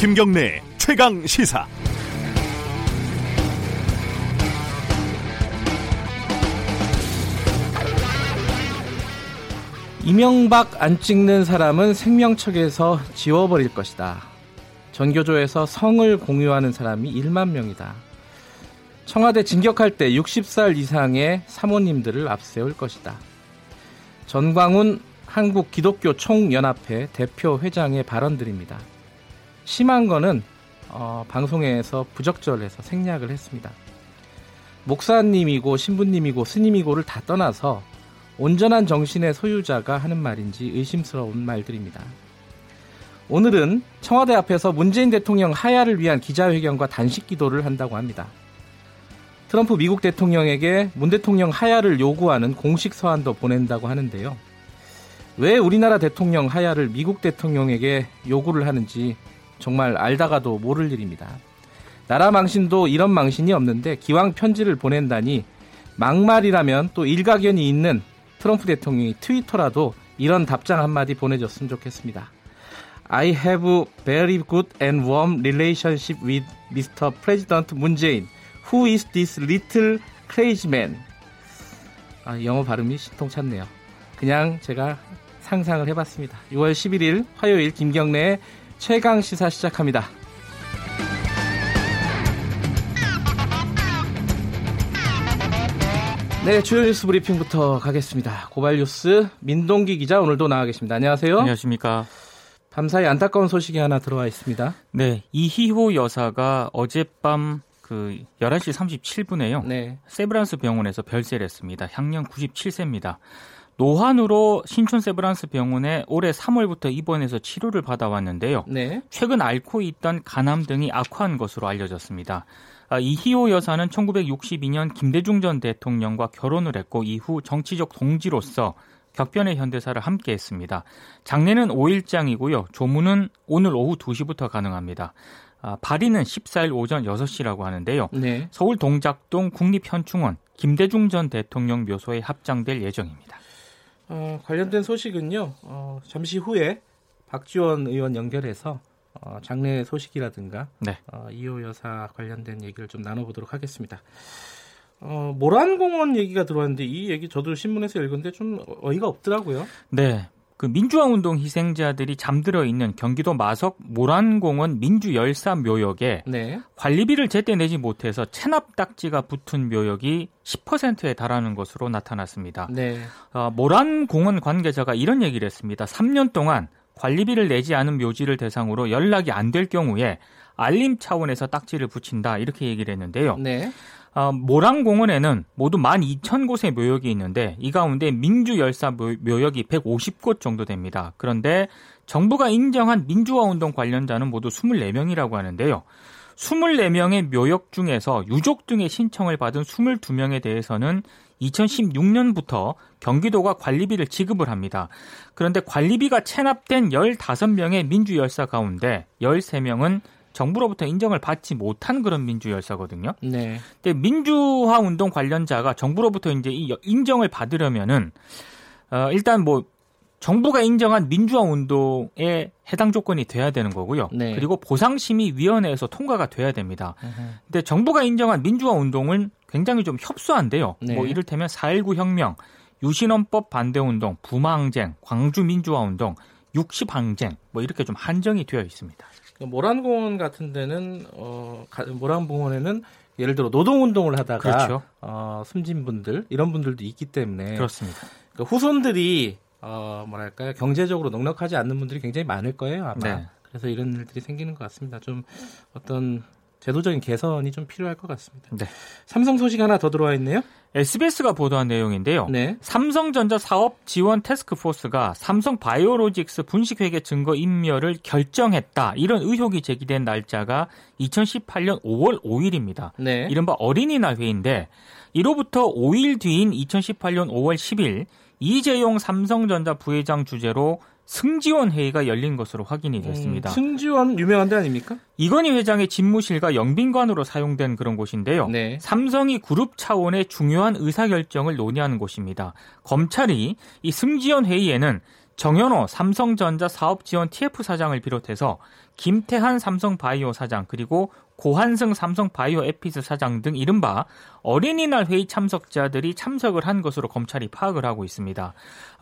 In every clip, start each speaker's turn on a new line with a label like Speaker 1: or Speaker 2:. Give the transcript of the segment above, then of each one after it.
Speaker 1: 김경래 최강 시사.
Speaker 2: 이명박 안 찍는 사람은 생명책에서 지워버릴 것이다. 전교조에서 성을 공유하는 사람이 1만 명이다. 청와대 진격할 때 60살 이상의 사모님들을 앞세울 것이다. 전광훈 한국 기독교 총연합회 대표 회장의 발언들입니다. 심한 거는 어, 방송에서 부적절해서 생략을 했습니다. 목사님이고 신부님이고 스님이고를 다 떠나서 온전한 정신의 소유자가 하는 말인지 의심스러운 말들입니다. 오늘은 청와대 앞에서 문재인 대통령 하야를 위한 기자회견과 단식 기도를 한다고 합니다. 트럼프 미국 대통령에게 문 대통령 하야를 요구하는 공식 서한도 보낸다고 하는데요. 왜 우리나라 대통령 하야를 미국 대통령에게 요구를 하는지 정말 알다가도 모를 일입니다. 나라 망신도 이런 망신이 없는데 기왕 편지를 보낸다니 막말이라면 또 일가견이 있는 트럼프 대통령이 트위터라도 이런 답장 한마디 보내줬으면 좋겠습니다. I have very good and warm relationship with Mr. President Jae-in. Who is this little crazy man? 아, 영어 발음이 신통찮네요. 그냥 제가 상상을 해봤습니다. 6월 11일 화요일 김경래의 최강 시사 시작합니다. 네, 주요 뉴스 브리핑부터 가겠습니다. 고발 뉴스 민동기 기자 오늘도 나와 계십니다. 안녕하세요.
Speaker 3: 안녕하십니까.
Speaker 2: 밤사이 안타까운 소식이 하나 들어와 있습니다.
Speaker 3: 네, 이희호 여사가 어젯밤 그 11시 37분에요. 네. 세브란스 병원에서 별세를 했습니다. 향년 97세입니다. 노환으로 신촌 세브란스 병원에 올해 3월부터 입원해서 치료를 받아왔는데요. 네. 최근 앓고 있던 간암 등이 악화한 것으로 알려졌습니다. 아, 이희호 여사는 1962년 김대중 전 대통령과 결혼을 했고 이후 정치적 동지로서 격변의 현대사를 함께 했습니다. 장례는 5일장이고요. 조문은 오늘 오후 2시부터 가능합니다. 아, 발의는 14일 오전 6시라고 하는데요. 네. 서울 동작동 국립현충원 김대중 전 대통령 묘소에 합장될 예정입니다.
Speaker 2: 어, 관련된 소식은요. 어, 잠시 후에 박지원 의원 연결해서 어, 장례 소식이라든가 네. 어, 이호 여사 관련된 얘기를 좀 나눠보도록 하겠습니다. 어, 모란공원 얘기가 들어왔는데 이 얘기 저도 신문에서 읽었는데 좀 어이가 없더라고요.
Speaker 3: 네. 그 민주화 운동 희생자들이 잠들어 있는 경기도 마석 모란공원 민주 열사 묘역에 네. 관리비를 제때 내지 못해서 체납 딱지가 붙은 묘역이 10%에 달하는 것으로 나타났습니다. 네. 어, 모란공원 관계자가 이런 얘기를 했습니다. 3년 동안 관리비를 내지 않은 묘지를 대상으로 연락이 안 될 경우에 알림 차원에서 딱지를 붙인다 이렇게 얘기를 했는데요. 네. 어, 모랑공원에는 모두 12,000곳의 묘역이 있는데 이 가운데 민주열사 묘역이 150곳 정도 됩니다. 그런데 정부가 인정한 민주화 운동 관련자는 모두 24명이라고 하는데요. 24명의 묘역 중에서 유족 등의 신청을 받은 22명에 대해서는 2016년부터 경기도가 관리비를 지급을 합니다. 그런데 관리비가 체납된 15명의 민주열사 가운데 13명은 정부로부터 인정을 받지 못한 그런 민주 열사거든요. 네. 근데 민주화 운동 관련자가 정부로부터 이제 이 인정을 받으려면은 어 일단 뭐 정부가 인정한 민주화 운동에 해당 조건이 돼야 되는 거고요. 네. 그리고 보상심의위원회에서 통과가 돼야 됩니다. 으흠. 근데 정부가 인정한 민주화 운동은 굉장히 좀 협소한데요. 네. 뭐 이를테면 4.19 혁명, 유신헌법 반대운동, 부마항쟁, 광주민주화운동, 육시항쟁 뭐 이렇게 좀 한정이 되어 있습니다.
Speaker 2: 모란공원 같은 데는 어 모란공원에는 예를 들어 노동운동을 하다가 그렇죠. 어, 숨진 분들 이런 분들도 있기 때문에
Speaker 3: 그렇습니다.
Speaker 2: 그러니까 후손들이 어, 뭐랄까요 경제적으로 넉넉하지 않는 분들이 굉장히 많을 거예요 아마. 네. 그래서 이런 일들이 생기는 것 같습니다. 좀 어떤 제도적인 개선이 좀 필요할 것 같습니다. 네. 삼성 소식 하나 더 들어와 있네요.
Speaker 3: SBS가 보도한 내용인데요. 네. 삼성전자 사업 지원 테스크포스가 삼성 바이오로직스 분식회계 증거 인멸을 결정했다. 이런 의혹이 제기된 날짜가 2018년 5월 5일입니다. 네. 이른바 어린이날 회의인데 이로부터 5일 뒤인 2018년 5월 10일 이재용 삼성전자 부회장 주재로 승지원 회의가 열린 것으로 확인이 음, 됐습니다.
Speaker 2: 음, 승지원 유명한 데 아닙니까?
Speaker 3: 이건희 회장의 집무실과 영빈관으로 사용된 그런 곳인데요. 네. 삼성이 그룹 차원의 중요한 의사결정을 논의하는 곳입니다. 검찰이 이 승지원 회의에는 정현호 삼성전자 사업지원 TF 사장을 비롯해서 김태한 삼성바이오 사장 그리고 고한승 삼성바이오 에피스 사장 등 이른바 어린이날 회의 참석자들이 참석을 한 것으로 검찰이 파악을 하고 있습니다.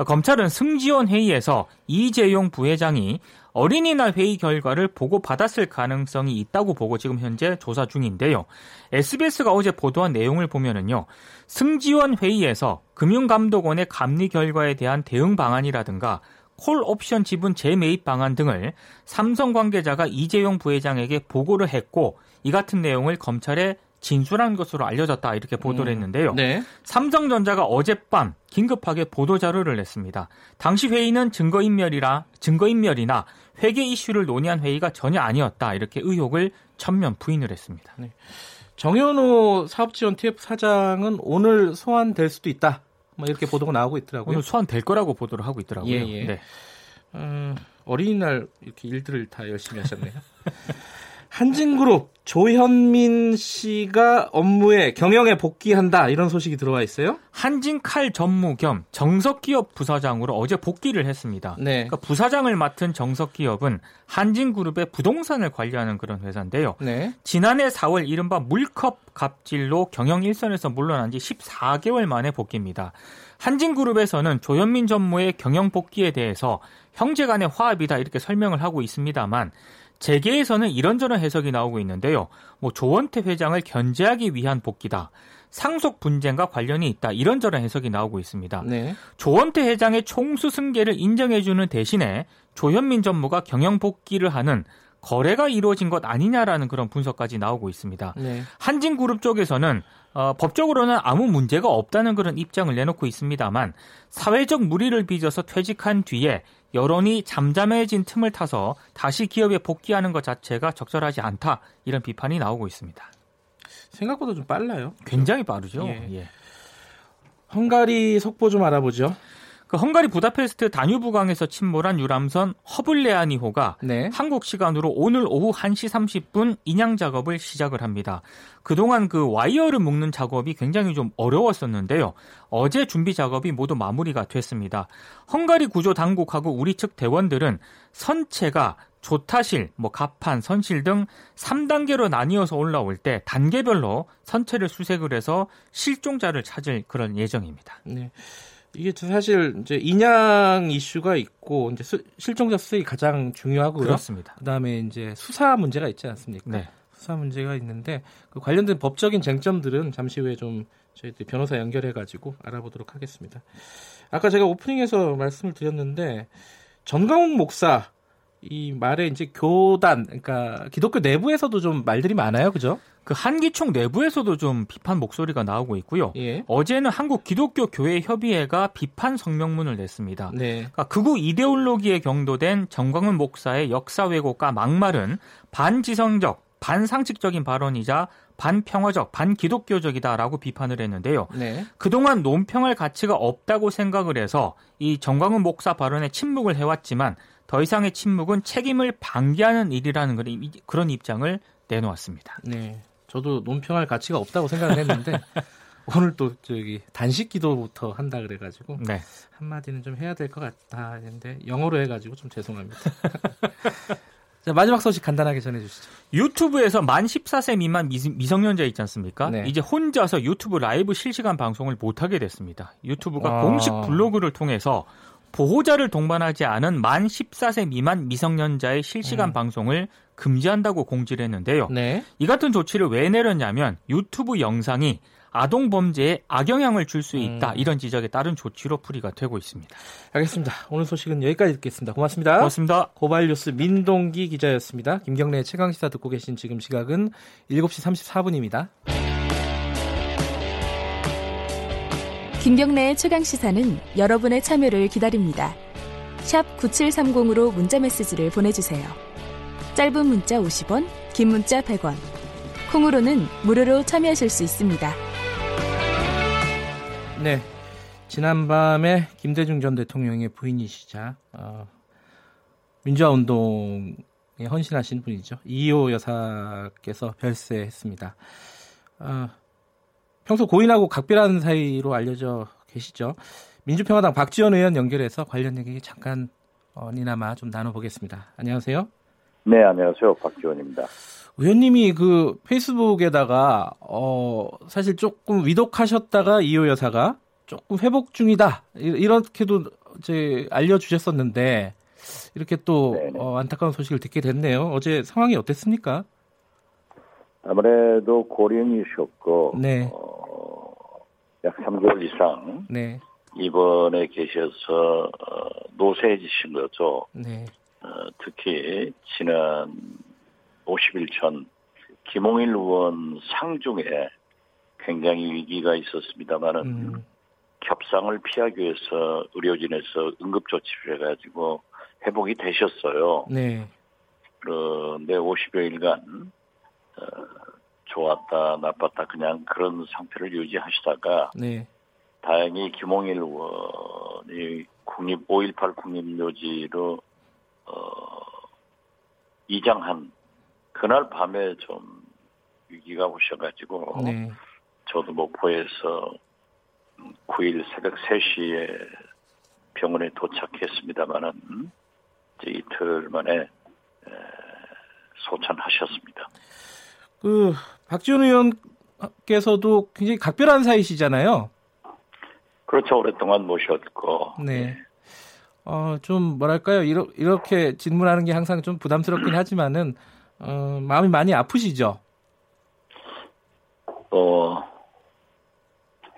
Speaker 3: 검찰은 승지원 회의에서 이재용 부회장이 어린이날 회의 결과를 보고받았을 가능성이 있다고 보고 지금 현재 조사 중인데요. SBS가 어제 보도한 내용을 보면은요. 승지원 회의에서 금융감독원의 감리 결과에 대한 대응 방안이라든가 콜 옵션 지분 재매입 방안 등을 삼성 관계자가 이재용 부회장에게 보고를 했고 이 같은 내용을 검찰에 진술한 것으로 알려졌다 이렇게 보도를 음, 했는데요. 네. 삼성전자가 어젯밤 긴급하게 보도 자료를 냈습니다. 당시 회의는 증거인멸이라 증거인멸이나 회계 이슈를 논의한 회의가 전혀 아니었다 이렇게 의혹을 전면 부인을 했습니다. 네.
Speaker 2: 정현호 사업지원 TF 사장은 오늘 소환될 수도 있다. 뭐 이렇게 보도가 나오고 있더라고요.
Speaker 3: 오늘 소환될 거라고 보도를 하고 있더라고요. 예, 예. 네.
Speaker 2: 어, 어린이날 이렇게 일들을 다 열심히 하셨네요. 한진그룹 조현민 씨가 업무에 경영에 복귀한다 이런 소식이 들어와 있어요.
Speaker 3: 한진칼 전무 겸 정석기업 부사장으로 어제 복귀를 했습니다. 네. 그러니까 부사장을 맡은 정석기업은 한진그룹의 부동산을 관리하는 그런 회사인데요. 네. 지난해 4월 이른바 물컵 갑질로 경영 일선에서 물러난 지 14개월 만에 복귀입니다. 한진그룹에서는 조현민 전무의 경영 복귀에 대해서 형제 간의 화합이다 이렇게 설명을 하고 있습니다만 재계에서는 이런저런 해석이 나오고 있는데요. 뭐 조원태 회장을 견제하기 위한 복귀다. 상속 분쟁과 관련이 있다. 이런저런 해석이 나오고 있습니다. 네. 조원태 회장의 총수 승계를 인정해주는 대신에 조현민 전무가 경영 복귀를 하는 거래가 이루어진 것 아니냐라는 그런 분석까지 나오고 있습니다. 네. 한진그룹 쪽에서는 어, 법적으로는 아무 문제가 없다는 그런 입장을 내놓고 있습니다만 사회적 무리를 빚어서 퇴직한 뒤에 여론이 잠잠해진 틈을 타서 다시 기업에 복귀하는 것 자체가 적절하지 않다 이런 비판이 나오고 있습니다.
Speaker 2: 생각보다 좀 빨라요.
Speaker 3: 굉장히 빠르죠. 예. 예.
Speaker 2: 헝가리 속보 좀 알아보죠.
Speaker 3: 그 헝가리 부다페스트 다뉴브강에서 침몰한 유람선 허블레아니호가 네. 한국 시간으로 오늘 오후 1시 30분 인양 작업을 시작을 합니다. 그동안 그 와이어를 묶는 작업이 굉장히 좀 어려웠었는데요. 어제 준비 작업이 모두 마무리가 됐습니다. 헝가리 구조 당국하고 우리 측 대원들은 선체가 조타실, 뭐 가판, 선실 등 3단계로 나뉘어서 올라올 때 단계별로 선체를 수색을 해서 실종자를 찾을 그런 예정입니다. 네.
Speaker 2: 이게 사실 이제 인양 이슈가 있고 이제 수, 실종자 수색이 가장 중요하고요.
Speaker 3: 그렇습니다.
Speaker 2: 그다음에 이제 수사 문제가 있지 않습니까? 네. 수사 문제가 있는데 그 관련된 법적인 쟁점들은 잠시 후에 좀 저희들 변호사 연결해 가지고 알아보도록 하겠습니다. 아까 제가 오프닝에서 말씀을 드렸는데 전광훈 목사 이 말에 이제 교단 그러니까 기독교 내부에서도 좀 말들이 많아요, 그죠?
Speaker 3: 그 한기총 내부에서도 좀 비판 목소리가 나오고 있고요. 예. 어제는 한국 기독교 교회 협의회가 비판 성명문을 냈습니다. 네. 그러니까 극우 이데올로기에 경도된 정광훈 목사의 역사 왜곡과 막말은 반지성적, 반상식적인 발언이자 반평화적, 반기독교적이다라고 비판을 했는데요. 네. 그동안 논평할 가치가 없다고 생각을 해서 이 정광훈 목사 발언에 침묵을 해왔지만 더 이상의 침묵은 책임을 방기하는 일이라는 그런 입장을 내놓았습니다.
Speaker 2: 네. 저도 논평할 가치가 없다고 생각을 했는데 오늘 또 저기 단식 기도부터 한다 그래가지고 네. 한마디는 좀 해야 될 것 같다 했는데 영어로 해가지고 좀 죄송합니다. 자, 마지막 소식 간단하게 전해주시죠.
Speaker 3: 유튜브에서 만 14세 미만 미 성년자 있지 않습니까? 네. 이제 혼자서 유튜브 라이브 실시간 방송을 못하게 됐습니다. 유튜브가 아... 공식 블로그를 통해서 보호자를 동반하지 않은 만 14세 미만 미성년자의 실시간 음. 방송을 금지한다고 공지를 했는데요. 네. 이 같은 조치를 왜 내렸냐면 유튜브 영상이 아동 범죄에 악영향을 줄 수 있다. 음. 이런 지적에 따른 조치로 풀이가 되고 있습니다.
Speaker 2: 알겠습니다. 오늘 소식은 여기까지 듣겠습니다. 고맙습니다.
Speaker 3: 고맙습니다.
Speaker 2: 고발 뉴스 민동기 기자였습니다. 김경래 최강 시사 듣고 계신 지금 시각은 7시 34분입니다.
Speaker 4: 김경래의 최강 시사는 여러분의 참여를 기다립니다. 샵 9730으로 문자 메시지를 보내주세요. 짧은 문자 50원, 긴 문자 100원. 콩으로는 무료로 참여하실 수 있습니다.
Speaker 2: 네. 지난밤에 김대중 전 대통령의 부인이시자 어, 민주화 운동에 헌신하신 분이죠. 이호 여사께서 별세했습니다. 어, 평소 고인하고 각별한 사이로 알려져 계시죠. 민주평화당 박지원 의원 연결해서 관련 얘기 잠깐 어, 니나마 좀 나눠보겠습니다. 안녕하세요.
Speaker 5: 네, 안녕하세요. 박지원입니다.
Speaker 2: 의원님이 그 페이스북에다가 어 사실 조금 위독하셨다가 이호 여사가 조금 회복 중이다 이렇게도 이제 알려주셨었는데 이렇게 또 어, 안타까운 소식을 듣게 됐네요. 어제 상황이 어땠습니까?
Speaker 5: 아무래도 고령이셨고 네. 어, 약 3개월 이상 네. 입원에 계셔서 어, 노쇠해지신 거죠. 네. 어, 특히 지난 50일 전 김홍일 의원 상중에 굉장히 위기가 있었습니다만은 음. 협상을 피하기 위해서 의료진에서 응급 조치를 해가지고 회복이 되셨어요. 네. 그런데 50여일간 어, 좋았다 나빴다 그냥 그런 상태를 유지하시다가 네. 다행히 김홍일 의원이 국립 5.18 국립묘지로 어, 이장한 그날 밤에 좀 위기가 오셔가지고 네. 저도 목포에서 9일 새벽 3시에 병원에 도착했습니다만은 이틀 만에 소천하셨습니다.
Speaker 2: 그 박지원 의원께서도 굉장히 각별한 사이시잖아요.
Speaker 5: 그렇죠. 오랫동안 모셨고. 네.
Speaker 2: 어, 좀 뭐랄까요. 이렇게 질문하는 게 항상 좀 부담스럽긴 하지만은 어, 마음이 많이 아프시죠?
Speaker 5: 어,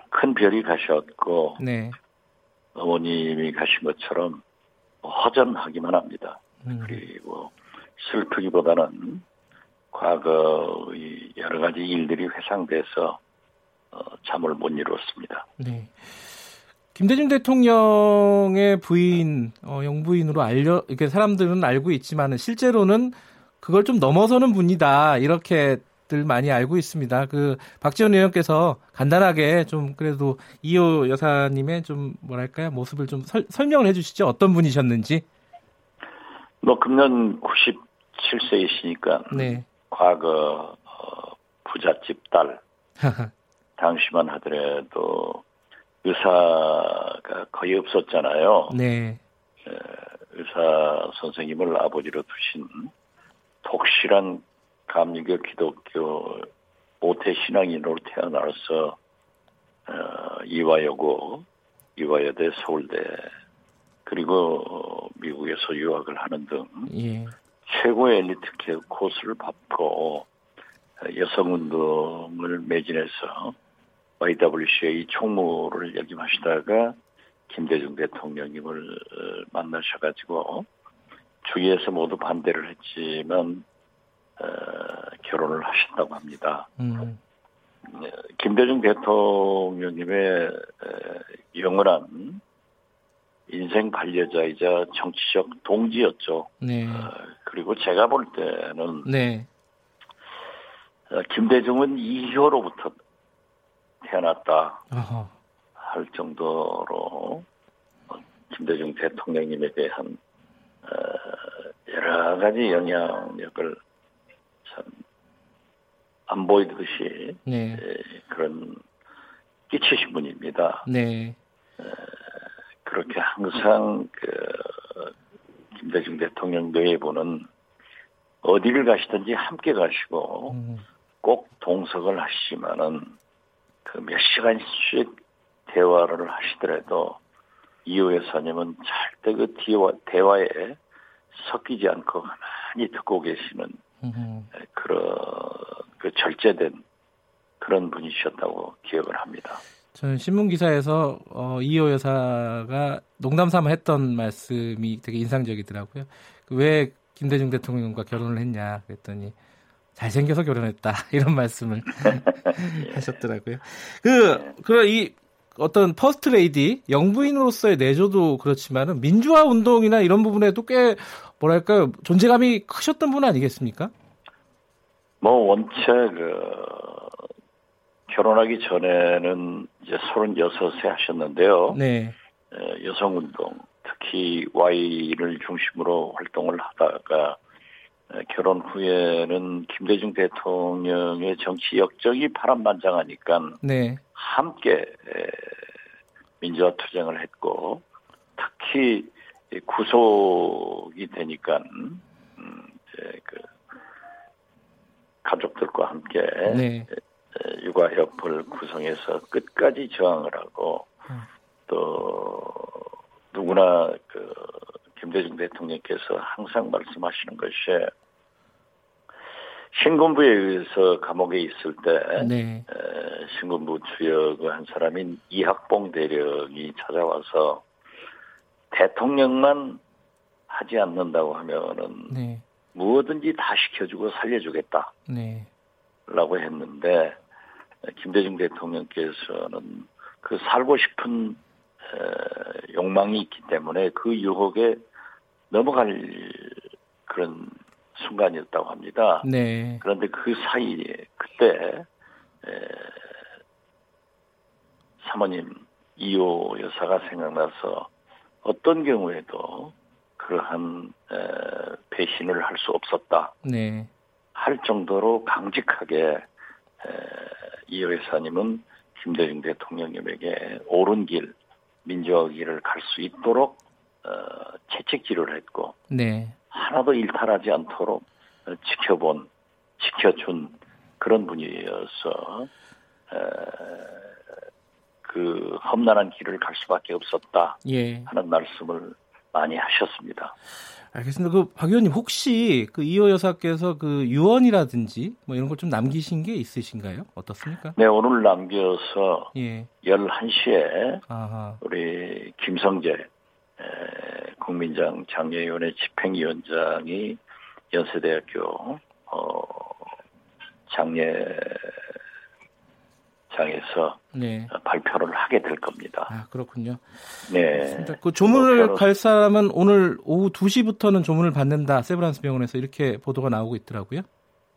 Speaker 5: 큰 별이 가셨고 네. 어머님이 가신 것처럼 허전하기만 합니다. 음. 그리고 슬프기보다는 과거의 여러 가지 일들이 회상돼서 어, 잠을 못 이루었습니다. 네.
Speaker 2: 김대중 대통령의 부인, 어, 영부인으로 알려, 이렇게 사람들은 알고 있지만 실제로는 그걸 좀 넘어서는 분이다. 이렇게들 많이 알고 있습니다. 그 박지원 의원께서 간단하게 좀 그래도 이호 여사님의 좀 뭐랄까요 모습을 좀 설, 설명을 해주시죠. 어떤 분이셨는지.
Speaker 5: 뭐 금년 97세이시니까 네. 과거 어, 부잣집 딸 당시만 하더라도 의사가 거의 없었잖아요. 네. 의사 선생님을 아버지로 두신 독실한 감리교 기독교 모태 신앙인으로 태어나서 어, 이화여고, 이화여대, 서울대 그리고 미국에서 유학을 하는 등 예. 최고의 엘리트 코스를 밟고 여성 운동을 매진해서 YWCA 총무를 역임하시다가 김대중 대통령님을 어, 만나셔가지고 주위에서 모두 반대를 했지만 어, 결혼을 하신다고 합니다. 음. 네, 김대중 대통령님의 영원한 인생 반려자이자 정치적 동지였죠. 네. 어, 그리고 제가 볼 때는 네. 어, 김대중은 이효로부터 태어났다 어허. 할 정도로 김대중 대통령님에 대한 여러 가지 영향력을 참 안 보이듯이 네. 그런 끼치신 분입니다. 네. 그렇게 항상 그 김대중 대통령 내부는 어디를 가시든지 함께 가시고 음. 꼭 동석을 하시지만은 그 몇 시간씩 대화를 하시더라도 이호 여사님은 절대 그 대화에 섞이지 않고 가만히 듣고 계시는 음. 그런 그 절제된 그런 분이셨다고 기억을 합니다.
Speaker 2: 저는 신문 기사에서 어, 이호 여사가 농담삼아 했던 말씀이 되게 인상적이더라고요. 그 왜 김대중 대통령과 결혼을 했냐 그랬더니 잘생겨서 결혼했다 이런 말씀을 하셨더라고요. 그 그런 이 어떤 퍼스트 레이디 영부인으로서의 내조도 그렇지만은 민주화 운동이나 이런 부분에도 꽤 뭐랄까요 존재감이 크셨던 분 아니겠습니까?
Speaker 5: 뭐 원체 그 결혼하기 전에는 이제 36세 하셨는데요. 네. 여성 운동 특히 Y를 중심으로 활동을 하다가 결혼 후에는 김대중 대통령의 정치 역적이 파란만장하니까 네. 함께 민주화 투쟁을 했고 특히 구속이 되니까 음, 이제 그 가족들과 함께 네. 육아협을 구성해서 끝까지 저항을 하고 음. 또 누구나 그 김대중 대통령께서 항상 말씀하시는 것이 신군부에 의해서 감옥에 있을 때 네. 신군부 주역의 한 사람인 이학봉 대령이 찾아와서 대통령만 하지 않는다고 하면은 네. 무엇든지 다 시켜주고 살려주겠다. 네. 라고 했는데 김대중 대통령께서는 그 살고 싶은 욕망이 있기 때문에 그 유혹에 넘어갈 그런 순간이었다고 합니다. 네. 그런데 그 사이에 그때 에, 사모님 이호 여사가 생각나서 어떤 경우에도 그러한 에, 배신을 할 수 없었다. 네. 할 정도로 강직하게 에, 이호 여사님은 김대중 대통령님에게 옳은 길, 민주화 길을 갈 수 있도록 어, 채찍질을 했고 네. 하나도 일탈하지 않도록 지켜본, 지켜준 그런 분이어서 에, 그 험난한 길을 갈 수밖에 없었다 예. 하는 말씀을 많이 하셨습니다.
Speaker 2: 알겠습니다. 그 박 의원님 혹시 그 이호 여사께서 그 유언이라든지 뭐 이런 걸 좀 남기신 게 있으신가요? 어떻습니까?
Speaker 5: 네, 오늘 남겨서 예. 11시에 아하. 우리 김성재 국민장 장례위원회 집행위원장이 연세대학교 어, 장례 장에서 네. 발표를 하게 될 겁니다.
Speaker 2: 아 그렇군요. 네. 그 조문을 갈 사람은 오늘 오후 2시부터는 조문을 받는다. 세브란스 병원에서 이렇게 보도가 나오고 있더라고요.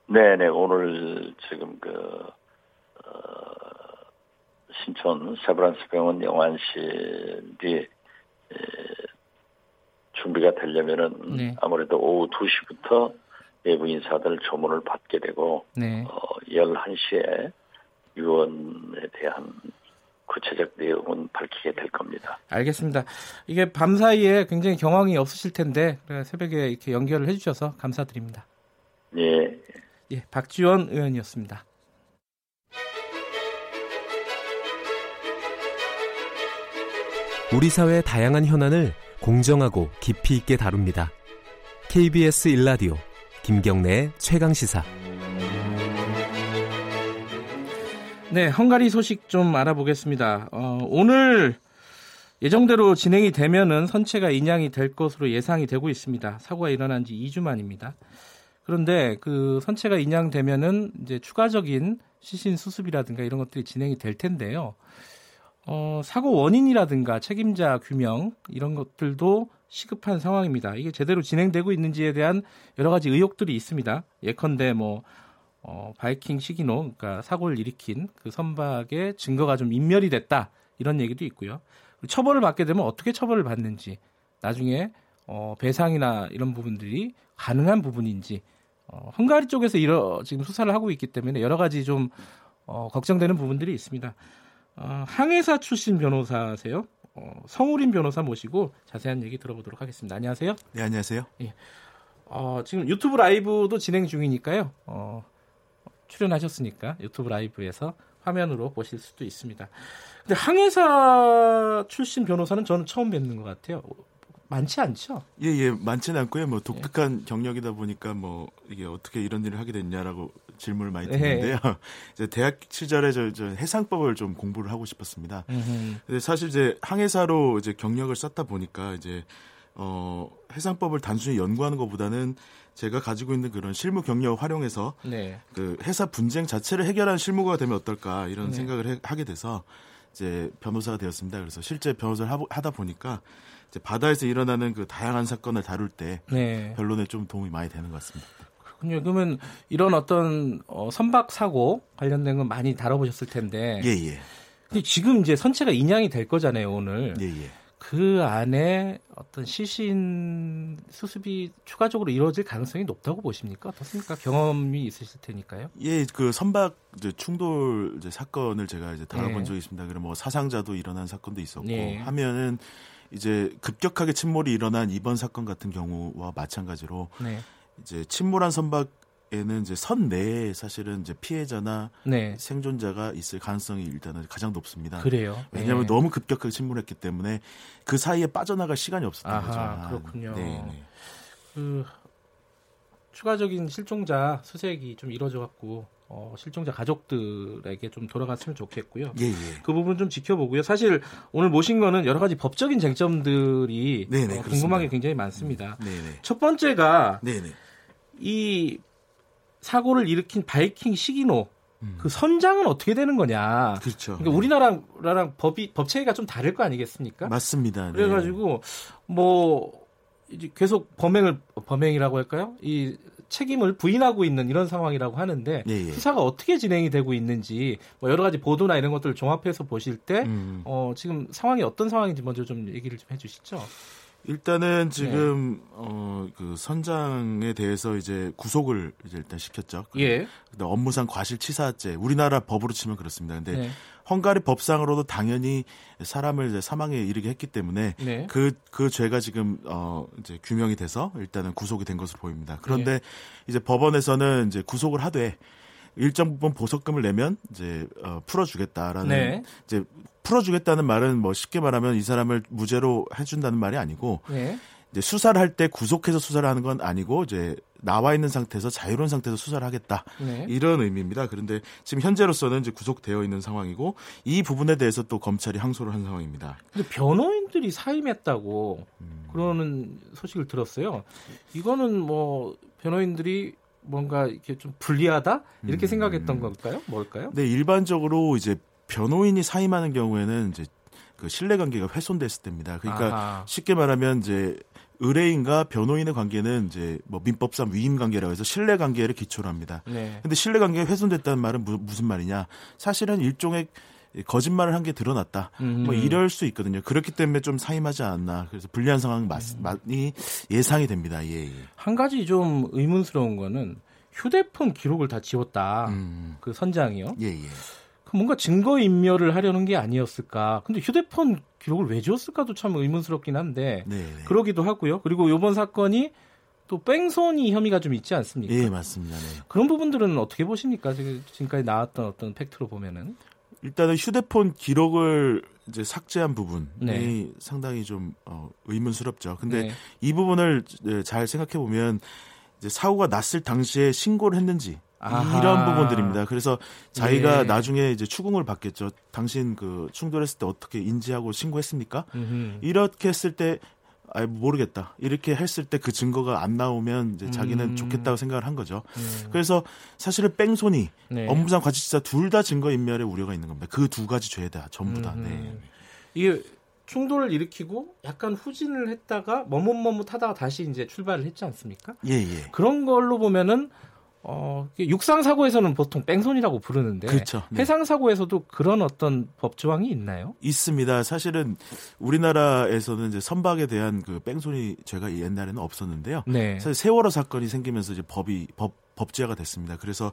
Speaker 5: 네 네 오늘 지금 그 어, 신촌 세브란스 병원 영안실이 준비가 되려면은 네. 아무래도 오후 2시부터 외부 인사들 조문을 받게 되고 네. 어, 11시에 유언에 대한 구체적 내용은 밝히게 될 겁니다.
Speaker 2: 알겠습니다. 이게 밤 사이에 굉장히 경황이 없으실 텐데 새벽에 이렇게 연결을 해주셔서 감사드립니다.
Speaker 5: 예.
Speaker 2: 예, 박지원 의원이었습니다.
Speaker 6: 우리 사회의 다양한 현안을 공정하고 깊이 있게 다룹니다. KBS 일라디오 김경래의 최강 시사.
Speaker 2: 네, 헝가리 소식 좀 알아보겠습니다. 어, 오늘 예정대로 진행이 되면은 선체가 인양이 될 것으로 예상이 되고 있습니다. 사고가 일어난 지 2주 만입니다. 그런데 그 선체가 인양되면은 이제 추가적인 시신 수습이라든가 이런 것들이 진행이 될 텐데요. 어, 사고 원인이라든가 책임자 규명 이런 것들도 시급한 상황입니다. 이게 제대로 진행되고 있는지에 대한 여러 가지 의혹들이 있습니다. 예컨대 뭐 어, 바이킹 시기노, 그러니까 사고를 일으킨 그 선박의 증거가 좀 인멸이 됐다 이런 얘기도 있고요. 처벌을 받게 되면 어떻게 처벌을 받는지 나중에 어, 배상이나 이런 부분들이 가능한 부분인지 어, 헝가리 쪽에서 이러 지금 수사를 하고 있기 때문에 여러 가지 좀 어, 걱정되는 부분들이 있습니다. 어, 항해사 출신 변호사세요. 어, 성우린 변호사 모시고 자세한 얘기 들어보도록 하겠습니다. 안녕하세요.
Speaker 7: 네, 안녕하세요.
Speaker 2: 예. 어, 지금 유튜브 라이브도 진행 중이니까요. 어, 출연하셨으니까 유튜브 라이브에서 화면으로 보실 수도 있습니다. 근데 항해사 출신 변호사는 저는 처음 뵙는 것 같아요. 많지 않죠?
Speaker 7: 예, 예, 많지는 않고요. 뭐 독특한 예. 경력이다 보니까 뭐 이게 어떻게 이런 일을 하게 됐냐라고 질문을 많이 예. 듣는데요. 예. 이제 대학 시절에 저, 저 해상법을 좀 공부를 하고 싶었습니다. 음흠. 근데 사실 이제 항해사로 이제 경력을 쌓다 보니까 이제 어 해상법을 단순히 연구하는 것보다는 제가 가지고 있는 그런 실무 경력을 활용해서 네. 그 회사 분쟁 자체를 해결하는 실무가 되면 어떨까 이런 네. 생각을 해, 하게 돼서 이제 변호사가 되었습니다. 그래서 실제 변호사를 하다 보니까 이제 바다에서 일어나는 그 다양한 사건을 다룰 때 네. 변론에 좀 도움이 많이 되는 것 같습니다.
Speaker 2: 그렇군요. 그러면 이런 어떤 어, 선박 사고 관련된 건 많이 다뤄보셨을 텐데.
Speaker 7: 예, 예.
Speaker 2: 근데 지금 이제 선체가 인양이 될 거잖아요, 오늘.
Speaker 7: 예, 예.
Speaker 2: 그 안에 어떤 시신 수습이 추가적으로 이루어질 가능성이 높다고 보십니까? 어떻습니까? 경험이 있으실 테니까요.
Speaker 7: 예, 그 선박 이제 충돌 이제 사건을 제가 이제 다뤄본 네. 적이 있습니다. 그럼 뭐 사상자도 일어난 사건도 있었고 네. 하면은 이제 급격하게 침몰이 일어난 이번 사건 같은 경우와 마찬가지로 네. 이제 침몰한 선박 에는 이제 선 내에 사실은 이제 피해자나 네. 생존자가 있을 가능성이 일단은 가장 높습니다.
Speaker 2: 그래요.
Speaker 7: 왜냐하면 네. 너무 급격하게 침몰했기 때문에 그 사이에 빠져나갈 시간이 없었던 아하,
Speaker 2: 거죠. 그렇군요. 네, 네. 그 추가적인 실종자 수색이 좀 이루어져 갖고 어, 실종자 가족들에게 좀 돌아갔으면 좋겠고요. 예, 예. 그 부분 좀 지켜보고요. 사실 오늘 모신 거는 여러 가지 법적인 쟁점들이 네네, 네, 어, 궁금한 게 굉장히 많습니다. 네네. 네. 첫 번째가 네네. 이 사고를 일으킨 바이킹 시기노 음. 그 선장은 어떻게 되는 거냐.
Speaker 7: 그렇죠.
Speaker 2: 그러니까 우리나라랑 법이 법 체계가 좀 다를 거 아니겠습니까?
Speaker 7: 맞습니다.
Speaker 2: 네. 그래가지고 뭐 이제 계속 범행을 범행이라고 할까요? 이 책임을 부인하고 있는 이런 상황이라고 하는데 예, 예. 수사가 어떻게 진행이 되고 있는지 뭐 여러 가지 보도나 이런 것들을 종합해서 보실 때 음. 어, 지금 상황이 어떤 상황인지 먼저 좀 얘기를 좀 해주시죠.
Speaker 7: 일단은 지금 네. 어그 선장에 대해서 이제 구속을 이제 일단 시켰죠.
Speaker 2: 예.
Speaker 7: 근데 업무상 과실치사죄 우리나라 법으로 치면 그렇습니다. 근데 네. 헝가리 법상으로도 당연히 사람을 이제 사망에 이르게 했기 때문에 네. 그, 그 죄가 지금, 어, 이제 규명이 돼서 일단은 구속이 된 것으로 보입니다. 그런데 네. 이제 법원에서는 이제 구속을 하되 일정 부분 보석금을 내면 이제 어, 풀어주겠다라는 네. 이제 풀어주겠다는 말은 뭐 쉽게 말하면 이 사람을 무죄로 해준다는 말이 아니고 네. 이제 수사를 할 때 구속해서 수사를 하는 건 아니고 이제 나와 있는 상태에서 자유로운 상태에서 수사를 하겠다 네. 이런 의미입니다. 그런데 지금 현재로서는 이제 구속되어 있는 상황이고 이 부분에 대해서 또 검찰이 항소를 한 상황입니다.
Speaker 2: 근데 변호인들이 사임했다고 음. 그러는 소식을 들었어요. 이거는 뭐 변호인들이 뭔가 이렇게 좀 불리하다 이렇게 음. 생각했던 걸까요? 뭘까요?
Speaker 7: 네, 일반적으로 이제 변호인이 사임하는 경우에는 이제 그 신뢰 관계가 훼손됐을 때입니다. 그러니까 아하. 쉽게 말하면 이제 의뢰인과 변호인의 관계는 이제 뭐 민법상 위임 관계라고 해서 신뢰 관계를 기초로 합니다. 네. 근데 신뢰 관계가 훼손됐다는 말은 무, 무슨 말이냐? 사실은 일종의 거짓말을 한 게 드러났다. 음. 뭐 이럴 수 있거든요. 그렇기 때문에 좀 사임하지 않았나. 그래서 불리한 상황 많이 예상이 됩니다. 예, 예.
Speaker 2: 한 가지 좀 의문스러운 거는 휴대폰 기록을 다 지웠다. 음. 그 선장이요.
Speaker 7: 예, 예.
Speaker 2: 뭔가 증거 인멸을 하려는 게 아니었을까. 근데 휴대폰 기록을 왜 지웠을까도 참 의문스럽긴 한데 네, 네. 그러기도 하고요. 그리고 이번 사건이 또 뺑소니 혐의가 좀 있지 않습니까?
Speaker 7: 예, 맞습니다. 네.
Speaker 2: 그런 부분들은 어떻게 보십니까? 지금까지 나왔던 어떤 팩트로 보면은
Speaker 7: 일단은 휴대폰 기록을 이제 삭제한 부분이 네. 상당히 좀 어, 의문스럽죠. 근데 네. 이 부분을 잘 생각해 보면 이제 사고가 났을 당시에 신고를 했는지 아하. 이런 부분들입니다. 그래서 자기가 네. 나중에 이제 추궁을 받겠죠. 당신 그 충돌했을 때 어떻게 인지하고 신고했습니까? 음흠. 이렇게 했을 때 아, 모르겠다. 이렇게 했을 때 그 증거가 안 나오면 이제 자기는 음. 좋겠다고 생각을 한 거죠. 음. 그래서 사실은 뺑소니, 네. 업무상 과실치사 둘 다 증거 인멸의 우려가 있는 겁니다. 그 두 가지 죄다 전부 다. 음. 네.
Speaker 2: 이게 충돌을 일으키고 약간 후진을 했다가 머뭇머뭇하다가 다시 이제 출발을 했지 않습니까?
Speaker 7: 예, 예.
Speaker 2: 그런 걸로 보면은 어, 육상 사고에서는 보통 뺑소니라고 부르는데
Speaker 7: 그렇죠.
Speaker 2: 네. 해상 사고에서도 그런 어떤 법 조항이 있나요?
Speaker 7: 있습니다. 사실은 우리나라에서는 이제 선박에 대한 그 뺑소니 죄가 옛날에는 없었는데요. 네. 사실 세월호 사건이 생기면서 이제 법이 법 법제화가 됐습니다. 그래서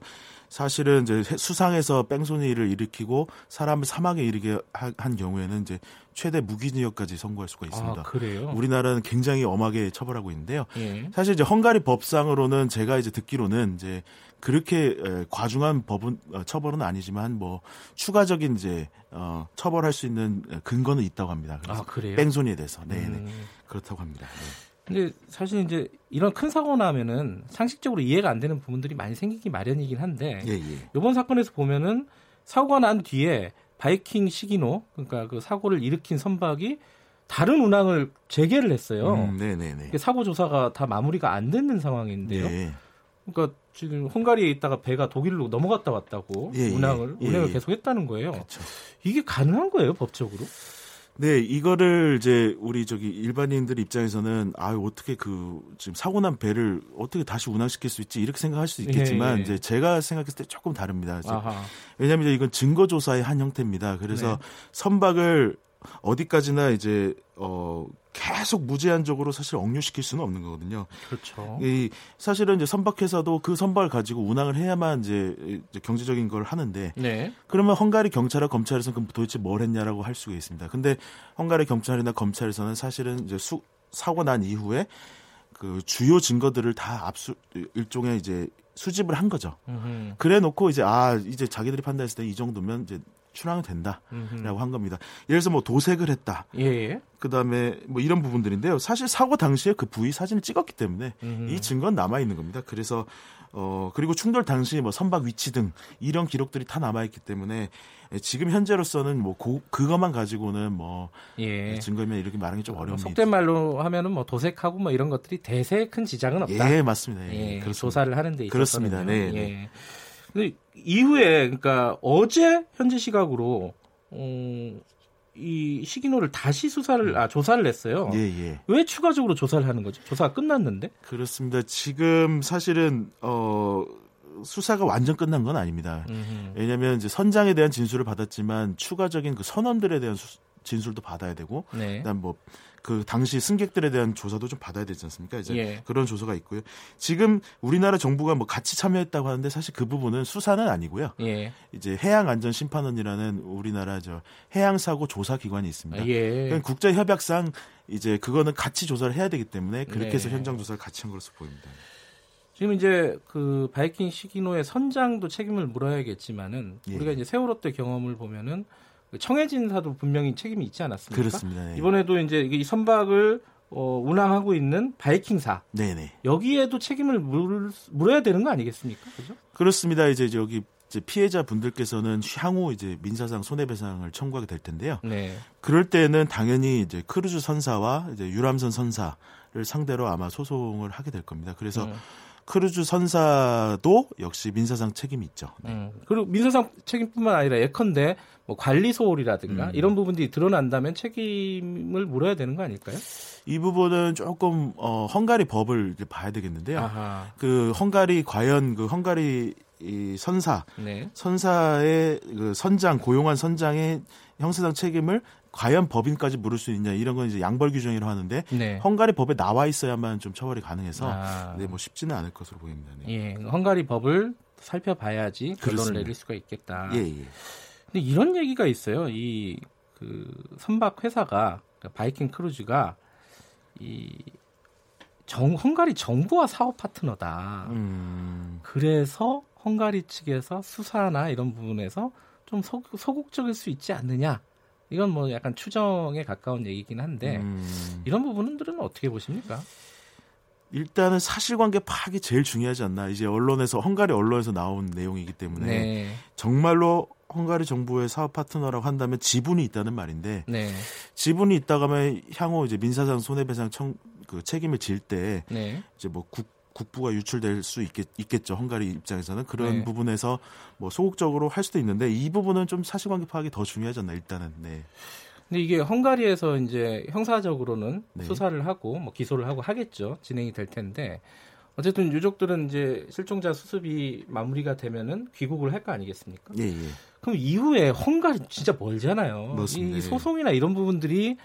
Speaker 7: 사실은 이제 수상에서 뺑소니를 일으키고 사람을 사망에 이르게 한 경우에는 이제 최대 무기징역까지 선고할 수가 있습니다.
Speaker 2: 아, 그래요?
Speaker 7: 우리나라는 굉장히 엄하게 처벌하고 있는데요. 예. 사실 이제 헝가리 법상으로는 제가 이제 듣기로는 이제 그렇게 과중한 법은 어, 처벌은 아니지만 뭐 추가적인 이제 어 처벌할 수 있는 근거는 있다고 합니다.
Speaker 2: 그래서 아, 그래요?
Speaker 7: 뺑소니에 대해서 네, 네. 음. 그렇다고 합니다. 네.
Speaker 2: 근데 사실 이제 이런 큰 사고 나면은 상식적으로 이해가 안 되는 부분들이 많이 생기기 마련이긴 한데 예, 예. 이번 사건에서 보면은 사고가 난 뒤에 바이킹 시기노 그러니까 그 사고를 일으킨 선박이 다른 운항을 재개를 했어요. 음,
Speaker 7: 네네네.
Speaker 2: 사고 조사가 다 마무리가 안 되는 상황인데요. 네. 그러니까 지금 헝가리에 있다가 배가 독일로 넘어갔다 왔다고 예, 예. 운항을 예, 운행을 계속했다는 거예요. 그쵸. 이게 가능한 거예요 법적으로?
Speaker 7: 네, 이거를 이제 우리 저기 일반인들 입장에서는 아 어떻게 그 지금 사고 난 배를 어떻게 다시 운항시킬 수 있지 이렇게 생각할 수 있겠지만 예, 예. 이제 제가 생각했을 때 조금 다릅니다. 왜냐하면 이건 증거 조사의 한 형태입니다. 그래서 네. 선박을 어디까지나 이제 어 계속 무제한적으로 사실 억류시킬 수는 없는 거거든요.
Speaker 2: 그렇죠.
Speaker 7: 이 사실은 이제 선박회사도 그 선박을 가지고 운항을 해야만 이제, 이제 경제적인 걸 하는데 네. 그러면 헝가리 경찰과 검찰에서는 그럼 도대체 뭘 했냐라고 할 수가 있습니다. 근데 헝가리 경찰이나 검찰에서는 사실은 이제 수, 사고 난 이후에 그 주요 증거들을 다 압수 일종의 이제 수집을 한 거죠. 그래 놓고 이제 아 이제 자기들이 판단했을 때 이 정도면 이제 출항은 된다라고 한 겁니다. 예를 들어서 뭐 도색을 했다. 예. 그다음에 뭐 이런 부분들인데요. 사실 사고 당시에 그 부위 사진을 찍었기 때문에 음흠. 이 증거는 남아 있는 겁니다. 그래서 어 그리고 충돌 당시 뭐 선박 위치 등 이런 기록들이 다 남아 있기 때문에 지금 현재로서는 뭐 고, 그것만 가지고는 뭐 예. 증거면 이렇게 말하기 좀 어려운
Speaker 2: 속된 말로 하면은 뭐 도색하고 뭐 이런 것들이 대세 큰 지장은 없다.
Speaker 7: 예, 맞습니다. 예,
Speaker 2: 예 조사를 하는 데 있어서
Speaker 7: 그렇습니다. 네. 네.
Speaker 2: 예. 근데 이후에 그러니까 어제 현재 시각으로 어, 이 시기노를 다시 수사를 아 조사를 했어요. 예, 예. 왜 추가적으로 조사를 하는 거죠? 조사가 끝났는데?
Speaker 7: 그렇습니다. 지금 사실은 어 수사가 완전 끝난 건 아닙니다. 음흠. 왜냐하면 이제 선장에 대한 진술을 받았지만 추가적인 그 선원들에 대한 수, 진술도 받아야 되고, 네. 그다음 뭐 그 당시 승객들에 대한 조사도 좀 받아야 되지 않습니까? 이제 예. 그런 조사가 있고요. 지금 우리나라 정부가 뭐 같이 참여했다고 하는데 사실 그 부분은 수사는 아니고요. 예. 이제 해양안전심판원이라는 우리나라 저 해양사고 조사 기관이 있습니다. 예. 국제 협약상 이제 그거는 같이 조사를 해야 되기 때문에 그렇게 해서 네. 현장 조사를 같이 한 것으로 보입니다.
Speaker 2: 지금 이제 그 바이킹 시긴호의 선장도 책임을 물어야겠지만은 예. 우리가 이제 세월호 때 경험을 보면은 그 청해진사도 분명히 책임이 있지 않았습니까?
Speaker 7: 그렇습니다. 네.
Speaker 2: 이번에도 이제 이 선박을 어, 운항하고 있는 바이킹사. 네네. 여기에도 책임을 물, 물어야 되는 거 아니겠습니까? 그죠?
Speaker 7: 그렇습니다. 이제 여기 이제 피해자 분들께서는 향후 이제 민사상 손해배상을 청구하게 될 텐데요. 네. 그럴 때는 당연히 이제 크루즈 선사와 이제 유람선 선사를 상대로 아마 소송을 하게 될 겁니다. 그래서 음. 크루즈 선사도 역시 민사상 책임이 있죠. 네. 음.
Speaker 2: 그리고 민사상 책임뿐만 아니라 예컨대 뭐 관리 소홀이라든가 음. 이런 부분들이 드러난다면 책임을 물어야 되는 거 아닐까요?
Speaker 7: 이 부분은 조금 어, 헝가리 법을 봐야 되겠는데요. 아하. 그 헝가리 과연 그 헝가리 이 선사 네. 선사의 그 선장 고용한 선장의 형사상 책임을 과연 법인까지 물을 수 있냐 이런 건 이제 양벌 규정이라고 하는데 네. 헝가리 법에 나와 있어야만 좀 처벌이 가능해서 아. 네, 뭐 쉽지는 않을 것으로 보입니다.
Speaker 2: 네. 예, 헝가리 법을 살펴봐야지 결론을. 내릴 수가 있겠다. 예, 예. 근데 이런 얘기가 있어요. 이 그 선박 회사가 그러니까 바이킹 크루즈가 이 정, 헝가리 정부와 사업 파트너다. 음. 그래서 헝가리 측에서 수사나 이런 부분에서 좀 소, 소극적일 수 있지 않느냐. 이건 뭐 약간 추정에 가까운 얘기긴 한데 음. 이런 부분들은 어떻게 보십니까?
Speaker 7: 일단은 사실관계 파악이 제일 중요하지 않나. 이제 언론에서 헝가리 언론에서 나온 내용이기 때문에 네. 정말로 헝가리 정부의 사업 파트너라고 한다면 지분이 있다는 말인데 네. 지분이 있다가 하면 향후 이제 민사상 손해배상 청, 그 책임을 질때 네. 이제 뭐 국, 국부가 유출될 수 있겠, 있겠죠. 헝가리 입장에서는 그런 네. 부분에서 뭐 소극적으로 할 수도 있는데 이 부분은 좀 사실관계 파악이 더 중요하지 않나 일단은. 네.
Speaker 2: 근데 이게 헝가리에서 이제 형사적으로는 네. 수사를 하고 뭐 기소를 하고 하겠죠. 진행이 될 텐데 어쨌든 유족들은 이제 실종자 수습이 마무리가 되면은 귀국을 할 거 아니겠습니까? 예, 예. 그럼 이후에 헝가리 진짜 멀잖아요. 맞습니다. 이, 이 소송이나 이런 부분들이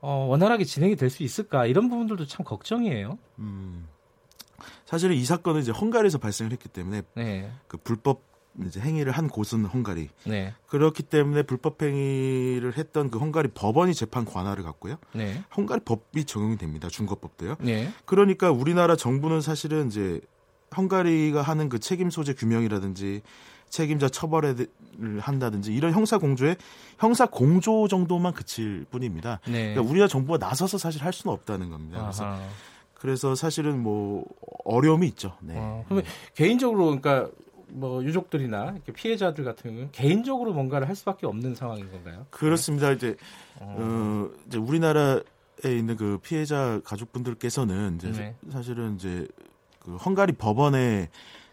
Speaker 2: 어, 원활하게 진행이 될 수 있을까 이런 부분들도 참 걱정이에요. 음.
Speaker 7: 사실은 이 사건은 이제 헝가리에서 발생을 했기 때문에 네. 그 불법 이제 행위를 한 곳은 헝가리. 네. 그렇기 때문에 불법 행위를 했던 그 헝가리 법원이 재판 관할을 갖고요. 네. 헝가리 법이 적용이 됩니다. 중거법도요. 네. 그러니까 우리나라 정부는 사실은 이제 헝가리가 하는 그 책임 소재 규명이라든지 책임자 처벌을 한다든지 이런 형사 공조에 형사 공조 정도만 그칠 뿐입니다. 네. 그러니까 우리나라 정부가 나서서 사실 할 수는 없다는 겁니다. 그래서 아하. 그래서 사실은 뭐 어려움이 있죠. 네. 아,
Speaker 2: 그러면 개인적으로 그러니까 뭐 유족들이나 피해자들 같은 경우는 개인적으로 뭔가를 할 수밖에 없는 상황인 건가요?
Speaker 7: 그렇습니다. 이제 어, 어 이제 우리나라에 있는 그 피해자 가족분들께서는 이제 네. 사실은 이제 그 헝가리 법원에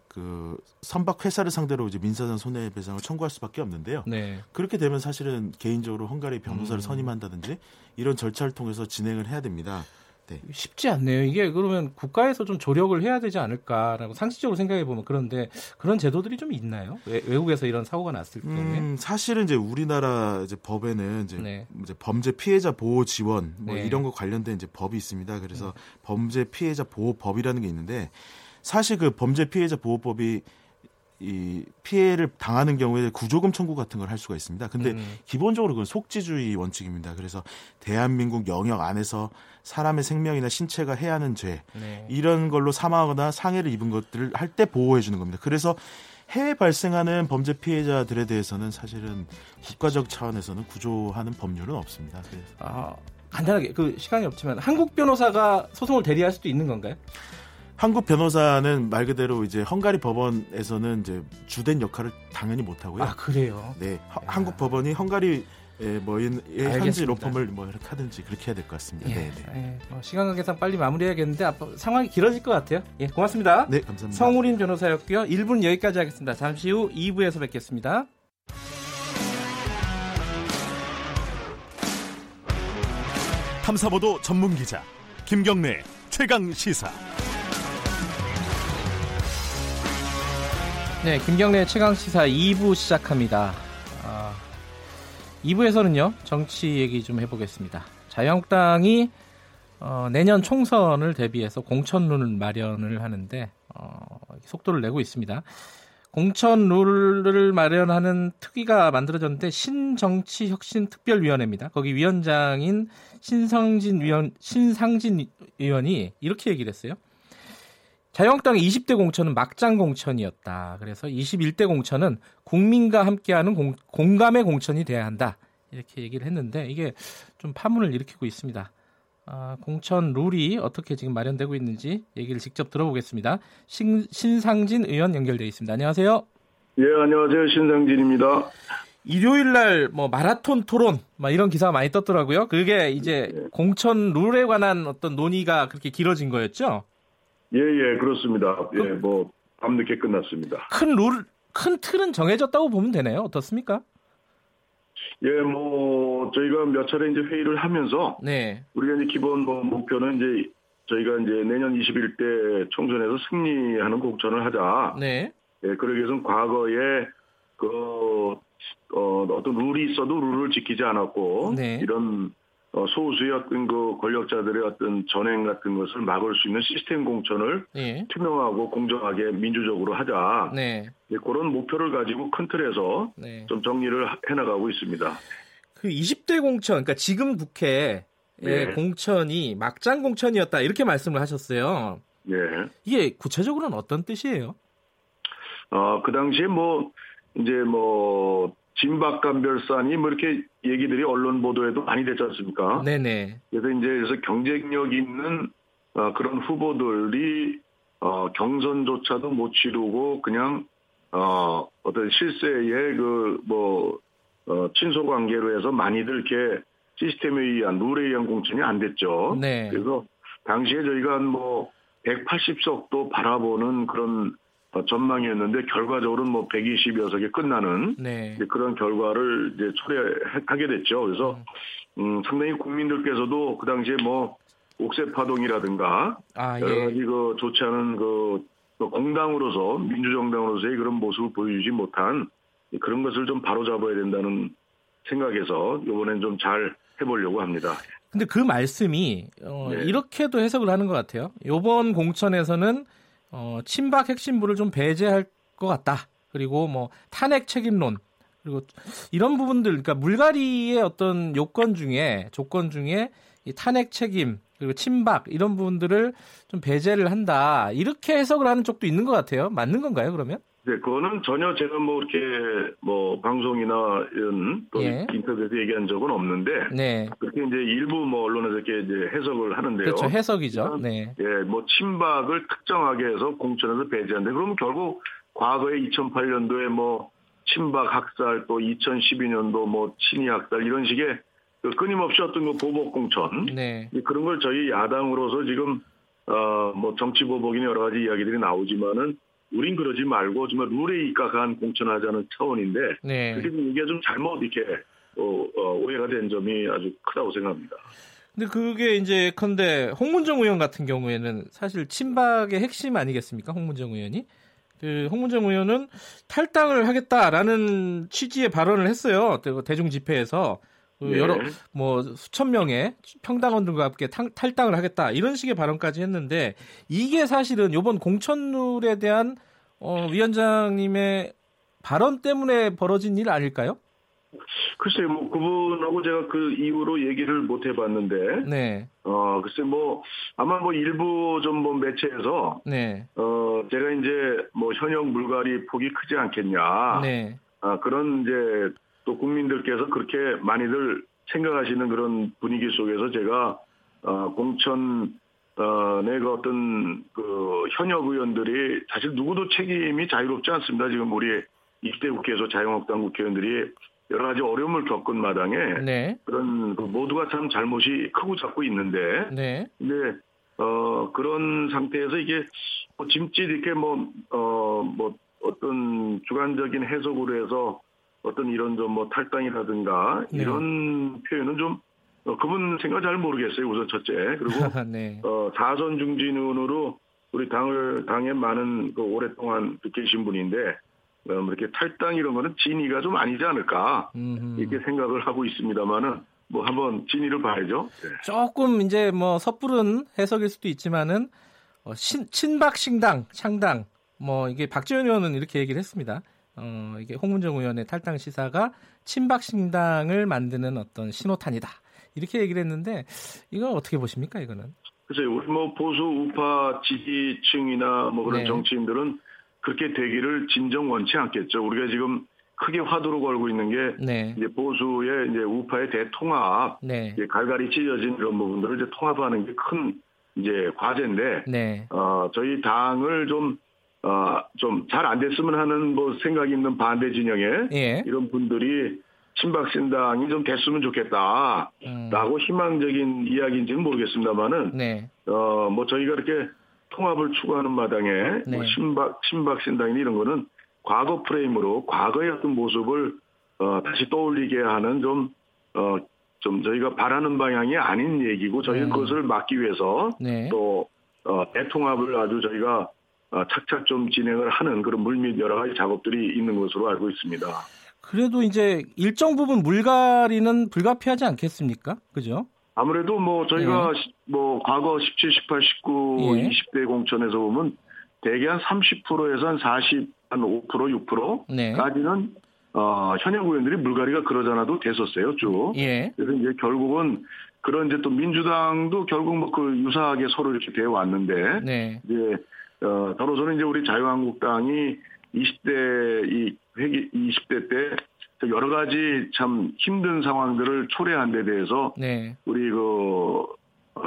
Speaker 7: 그 선박 회사를 상대로 이제 민사상 손해배상을 청구할 수밖에 없는데요. 네. 그렇게 되면 사실은 개인적으로 헝가리 변호사를 음. 선임한다든지 이런 절차를 통해서 진행을 해야 됩니다.
Speaker 2: 네. 쉽지 않네요. 이게 그러면 국가에서 좀 조력을 해야 되지 않을까라고 상식적으로 생각해 보면 그런데 그런 제도들이 좀 있나요? 외, 국에서 이런 사고가 났을 경우에
Speaker 7: 음, 사실은 이제 우리나라 이제 법에는 이제, 네. 이제 범죄 피해자 보호 지원 뭐 네. 이런 거 관련된 이제 법이 있습니다. 그래서 네. 범죄 피해자 보호법이라는 게 있는데 사실 그 범죄 피해자 보호법이 이 피해를 당하는 경우에 구조금 청구 같은 걸 할 수가 있습니다. 근데 음. 기본적으로 그건 속지주의 원칙입니다. 그래서 대한민국 영역 안에서 사람의 생명이나 신체가 해야 하는 죄 네. 이런 걸로 사망하거나 상해를 입은 것들을 할 때 보호해 주는 겁니다. 그래서 해외 발생하는 범죄 피해자들에 대해서는 사실은 국가적 차원에서는 구조하는 법률은 없습니다. 그래서.
Speaker 2: 아, 간단하게 그 시간이 없지만 한국 변호사가 소송을 대리할 수도 있는 건가요?
Speaker 7: 한국 변호사는 말 그대로 이제 헝가리 법원에서는 이제 주된 역할을 당연히 못 하고요.
Speaker 2: 아 그래요?
Speaker 7: 네, 허, 한국 법원이 헝가리 예, 뭐 현지 로펌을 뭐 이렇게 하든지 그렇게 해야 될 것 같습니다. 예, 네, 네.
Speaker 2: 예, 뭐 시간 관계상 빨리 마무리해야겠는데 앞 상황이 길어질 것 같아요. 예, 고맙습니다.
Speaker 7: 네, 감사합니다.
Speaker 2: 성우린 변호사였고요. 1분 여기까지 하겠습니다. 잠시 후 2부에서 뵙겠습니다.
Speaker 1: 탐사보도 전문 기자 김경래 최강 시사.
Speaker 2: 네, 김경래 최강 시사 2부 시작합니다. 아, 2부에서는요 정치 얘기 좀 해보겠습니다. 자유한국당이 어, 내년 총선을 대비해서 공천룰을 마련을 하는데 어, 속도를 내고 있습니다. 공천 룰을 마련하는 특위가 만들어졌는데 신정치혁신특별위원회입니다. 거기 위원장인 신성진 위원 신상진 의원이 이렇게 얘기를 했어요. 자유한국당의 20대 공천은 막장 공천이었다. 그래서 21대 공천은 국민과 함께하는 공, 공감의 공천이 돼야 한다. 이렇게 얘기를 했는데 이게 좀 파문을 일으키고 있습니다. 아, 공천 룰이 어떻게 지금 마련되고 있는지 얘기를 직접 들어보겠습니다. 신, 신상진 의원 연결되어 있습니다. 안녕하세요.
Speaker 8: 예, 안녕하세요. 신상진입니다.
Speaker 2: 일요일 날 뭐 마라톤 토론 막 이런 기사가 많이 떴더라고요. 그게 이제 예. 공천 룰에 관한 어떤 논의가 그렇게 길어진 거였죠?
Speaker 8: 예, 예, 그렇습니다. 예, 뭐 밤늦게 끝났습니다.
Speaker 2: 큰 룰, 큰 틀은 정해졌다고 보면 되나요? 어떻습니까?
Speaker 8: 예, 뭐 저희가 몇 차례 이제 회의를 하면서 네. 우리가 이제 기본 뭐 목표는 이제 저희가 이제 내년 21대 총선에서 승리하는 공천을 하자. 네. 예, 그러기 위해서는 과거에 그 어, 어떤 룰이 있어도 룰을 지키지 않았고 네. 이런 어, 소수의 어떤 그 권력자들의 어떤 전행 같은 것을 막을 수 있는 시스템 공천을 네. 투명하고 공정하게 민주적으로 하자. 네. 네, 그런 목표를 가지고 큰 틀에서 네. 좀 정리를 해나가고 있습니다.
Speaker 2: 그 20대 공천, 그러니까 지금 국회 네. 공천이 막장 공천이었다 이렇게 말씀을 하셨어요. 예. 이게 구체적으로는 어떤 뜻이에요?
Speaker 8: 어, 그 당시에 뭐 이제 뭐 진박감별산이 뭐 이렇게 얘기들이 언론 보도에도 많이 됐지 않습니까? 네네. 그래서 이제 그래서 경쟁력 있는 어, 그런 후보들이 어, 경선조차도 못 치르고 그냥 어, 어떤 실세의 그뭐 어, 친소 관계로 해서 많이들 이렇게 시스템에 의한 룰에 의한 공천이 안 됐죠. 네. 그래서 당시에 저희가 한 뭐 180석도 바라보는 그런 어, 전망이었는데 결과적으로는 뭐 120여 석에 끝나는 네. 그런 결과를 이제 초래하게 됐죠. 그래서 음, 상당히 국민들께서도 그 당시에 뭐 옥새 파동이라든가 아, 여러 예. 가지 그 좋지 않은 그 공당으로서 민주정당으로서의 그런 모습을 보여주지 못한 그런 것을 좀 바로잡아야 된다는 생각에서 이번엔 좀 잘 해보려고 합니다.
Speaker 2: 근데 그 말씀이 어, 네. 이렇게도 해석을 하는 것 같아요. 이번 공천에서는 어, 친박 핵심부를 좀 배제할 것 같다. 그리고 뭐 탄핵 책임론 그리고 이런 부분들 그러니까 물갈이의 어떤 요건 중에 조건 중에 이 탄핵 책임 그리고 친박 이런 부분들을 좀 배제를 한다 이렇게 해석을 하는 쪽도 있는 것 같아요. 맞는 건가요? 그러면?
Speaker 8: 네, 그거는 전혀 제가 뭐 이렇게 뭐 방송이나 이런 또 예. 인터뷰에서 얘기한 적은 없는데 네. 그렇게 이제 일부 뭐 언론에서 이렇게 이제 해석을 하는데요.
Speaker 2: 그렇죠, 해석이죠. 네.
Speaker 8: 예, 뭐 친박을 특정하게 해서 공천에서 배제한데 그러면 결국 과거에 2008년도에 뭐 친박 학살 또 2012년도 뭐 친이 학살 이런 식의 그 끊임없이 어떤 그 보복 공천 네. 그런 걸 저희 야당으로서 지금 어뭐 정치 보복이나 여러 가지 이야기들이 나오지만은 우린 그러지 말고 정말 룰에 입각한 공천하자는 차원인데 네. 그게 이게 좀 잘못 이렇게 어, 어, 오해가 된 점이 아주 크다고 생각합니다.
Speaker 2: 근데 그게 이제 컨대 홍문정 의원 같은 경우에는 사실 친박의 핵심 아니겠습니까? 홍문정 의원이. 그 홍문정 의원은 탈당을 하겠다라는 취지의 발언을 했어요. 대중 집회에서 그 네. 여러 뭐 수천 명의 평당원들과 함께 탈, 당을 하겠다 이런 식의 발언까지 했는데 이게 사실은 이번 공천룰에 대한 어, 위원장님의 발언 때문에 벌어진 일 아닐까요?
Speaker 8: 글쎄요, 뭐 그분하고 제가 그 이후로 얘기를 못 해봤는데, 네. 어 글쎄 뭐 아마 뭐 일부 좀 뭐 매체에서, 네. 어 제가 이제 뭐 현역 물갈이 폭이 크지 않겠냐, 네. 아 그런 이제 또 국민들께서 그렇게 많이들 생각하시는 그런 분위기 속에서 제가 어 공천 어, 내가 어떤 그 현역 의원들이 사실 누구도 책임이 자유롭지 않습니다. 지금 우리 20대 국회에서 자유한국당 국회의원들이 여러 가지 어려움을 겪은 마당에 네. 그런 그 모두가 참 잘못이 크고 작고 있는데 네. 근데 어 그런 상태에서 이게 뭐 짐짓 이렇게 뭐어뭐 어, 뭐 어떤 주관적인 해석으로 해서 어떤 이런 좀 뭐 탈당이라든가 네. 이런 표현은 좀 어, 그분 생각 잘 모르겠어요. 우선 첫째 그리고 네. 어 사선 중진으로 우리 당을 당에 많은 그 오랫동안 계신 분인데 어, 뭐 이렇게 탈당 이런 거는 진위가 좀 아니지 않을까 음흠. 이렇게 생각을 하고 있습니다만은 뭐 한번 진위를 봐야죠. 네.
Speaker 2: 조금 이제 뭐 섣부른 해석일 수도 있지만은 어, 신, 친박 신당 창당 뭐 이게 박지원 의원은 이렇게 얘기를 했습니다. 어, 이게 홍문정 의원의 탈당 시사가 친박 신당을 만드는 어떤 신호탄이다. 이렇게 얘기를 했는데 이건 어떻게 보십니까 이거는?
Speaker 8: 글쎄요, 우리 뭐 보수 우파 지지층이나 뭐 그런 네. 정치인들은 그렇게 되기를 진정 원치 않겠죠. 우리가 지금 크게 화두로 걸고 있는 게 네. 이제 보수의 이제 우파의 대통합, 네. 이제 갈갈이 찢어진 이런 부분들을 이제 통합하는 게 큰 이제 과제인데, 네. 어 저희 당을 좀 어, 좀 잘 안 됐으면 하는 뭐 생각이 있는 반대 진영에 예. 이런 분들이 친박 신당이 좀 됐으면 좋겠다. 음. 라고 희망적인 이야기인지는 모르겠습니다만은, 네. 어, 뭐 저희가 이렇게 통합을 추구하는 마당에 네. 뭐 신박 신박 신당이 이런 거는 과거 프레임으로 과거의 어떤 모습을 어, 다시 떠올리게 하는 좀 어, 좀 저희가 바라는 방향이 아닌 얘기고 저희 는 네. 그것을 막기 위해서 네. 또 어, 대통합을 아주 저희가 어, 착착 좀 진행을 하는 그런 물밑 여러 가지 작업들이 있는 것으로 알고 있습니다.
Speaker 2: 그래도 이제 일정 부분 물갈이는 불가피하지 않겠습니까? 그죠?
Speaker 8: 아무래도 뭐 저희가 네. 뭐 과거 17, 18, 19, 예. 20대 공천에서 보면 대개 한 30%에서 한 40, 한 5%, 6%까지는 어, 현역 의원들이 물갈이가 그러잖아도 됐었어요, 쭉. 예. 그래서 이제 결국은 그런 이제 또 민주당도 결국 뭐 그 유사하게 서로 이렇게 되어 왔는데 네. 이제 어, 더러서는 이제 우리 자유한국당이 20대 이 회기 20대 때 여러 가지 참 힘든 상황들을 초래한 데 대해서 네. 우리 그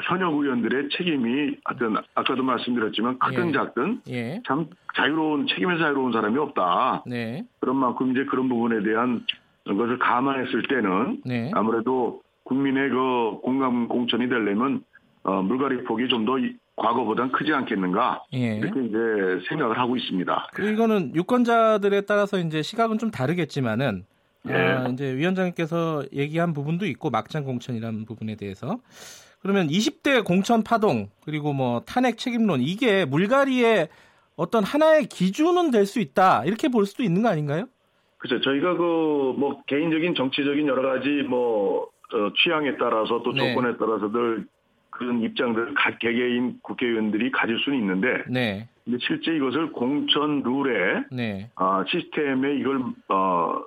Speaker 8: 현역 의원들의 책임이 하여튼 아까도 말씀드렸지만 크든 예. 작든 예. 참 자유로운 책임에 자유로운 사람이 없다. 네. 그런 만큼 이제 그런 부분에 대한 것을 감안했을 때는 네. 아무래도 국민의 그 공감 공천이 되려면 어, 물갈이 폭이 좀 더 과거보단 크지 않겠는가 예. 이렇게 이제 생각을 하고 있습니다.
Speaker 2: 이거는 유권자들에 따라서 이제 시각은 좀 다르겠지만은 네. 아, 이제 위원장님께서 얘기한 부분도 있고 막장 공천이라는 부분에 대해서 그러면 20대 공천 파동 그리고 뭐 탄핵 책임론 이게 물갈이의 어떤 하나의 기준은 될 수 있다 이렇게 볼 수도 있는 거 아닌가요?
Speaker 8: 그렇죠. 저희가 그 뭐 개인적인 정치적인 여러 가지 뭐 어, 취향에 따라서 또 네. 조건에 따라서들 그런 입장들을 각 개개인 국회의원들이 가질 수는 있는데 네. 근데 실제 이것을 공천 룰에 네. 어, 시스템에 이걸 어,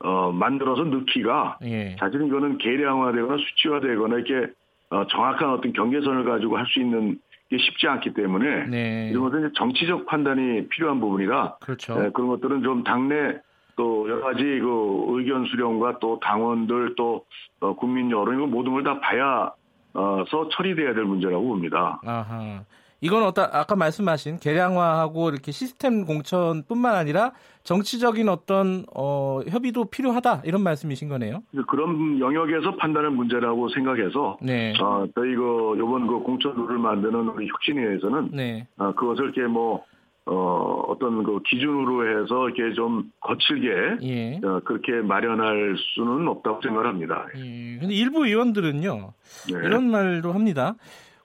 Speaker 8: 어, 만들어서 넣기가 예. 사실은 이거는 계량화되거나 수치화되거나 이렇게 어, 정확한 어떤 경계선을 가지고 할 수 있는 게 쉽지 않기 때문에 네. 이런 것은 정치적 판단이 필요한 부분이라 그렇죠. 네, 그런 것들은 좀 당내 또 여러 가지 그 의견 수렴과 또 당원들 또 어, 국민 여론 이거 모든 걸 다 봐야 서 처리돼야 될 문제라고 봅니다.
Speaker 2: 아하. 이건 어떤 아까 말씀하신 개량화하고 이렇게 시스템 공천뿐만 아니라 정치적인 어떤 어, 협의도 필요하다 이런 말씀이신 거네요.
Speaker 8: 그런 영역에서 판단할 문제라고 생각해서 네. 어, 저희 그 이번 그 공천 룰을 만드는 우리 혁신위에서는 네. 어, 그것을 이렇게 뭐 어, 어떤 그 기준으로 해서 이렇게 좀 거칠게 예. 어, 그렇게 마련할 수는 없다고 생각합니다.
Speaker 2: 예. 근데 일부 의원들은요 네. 이런 말도 합니다.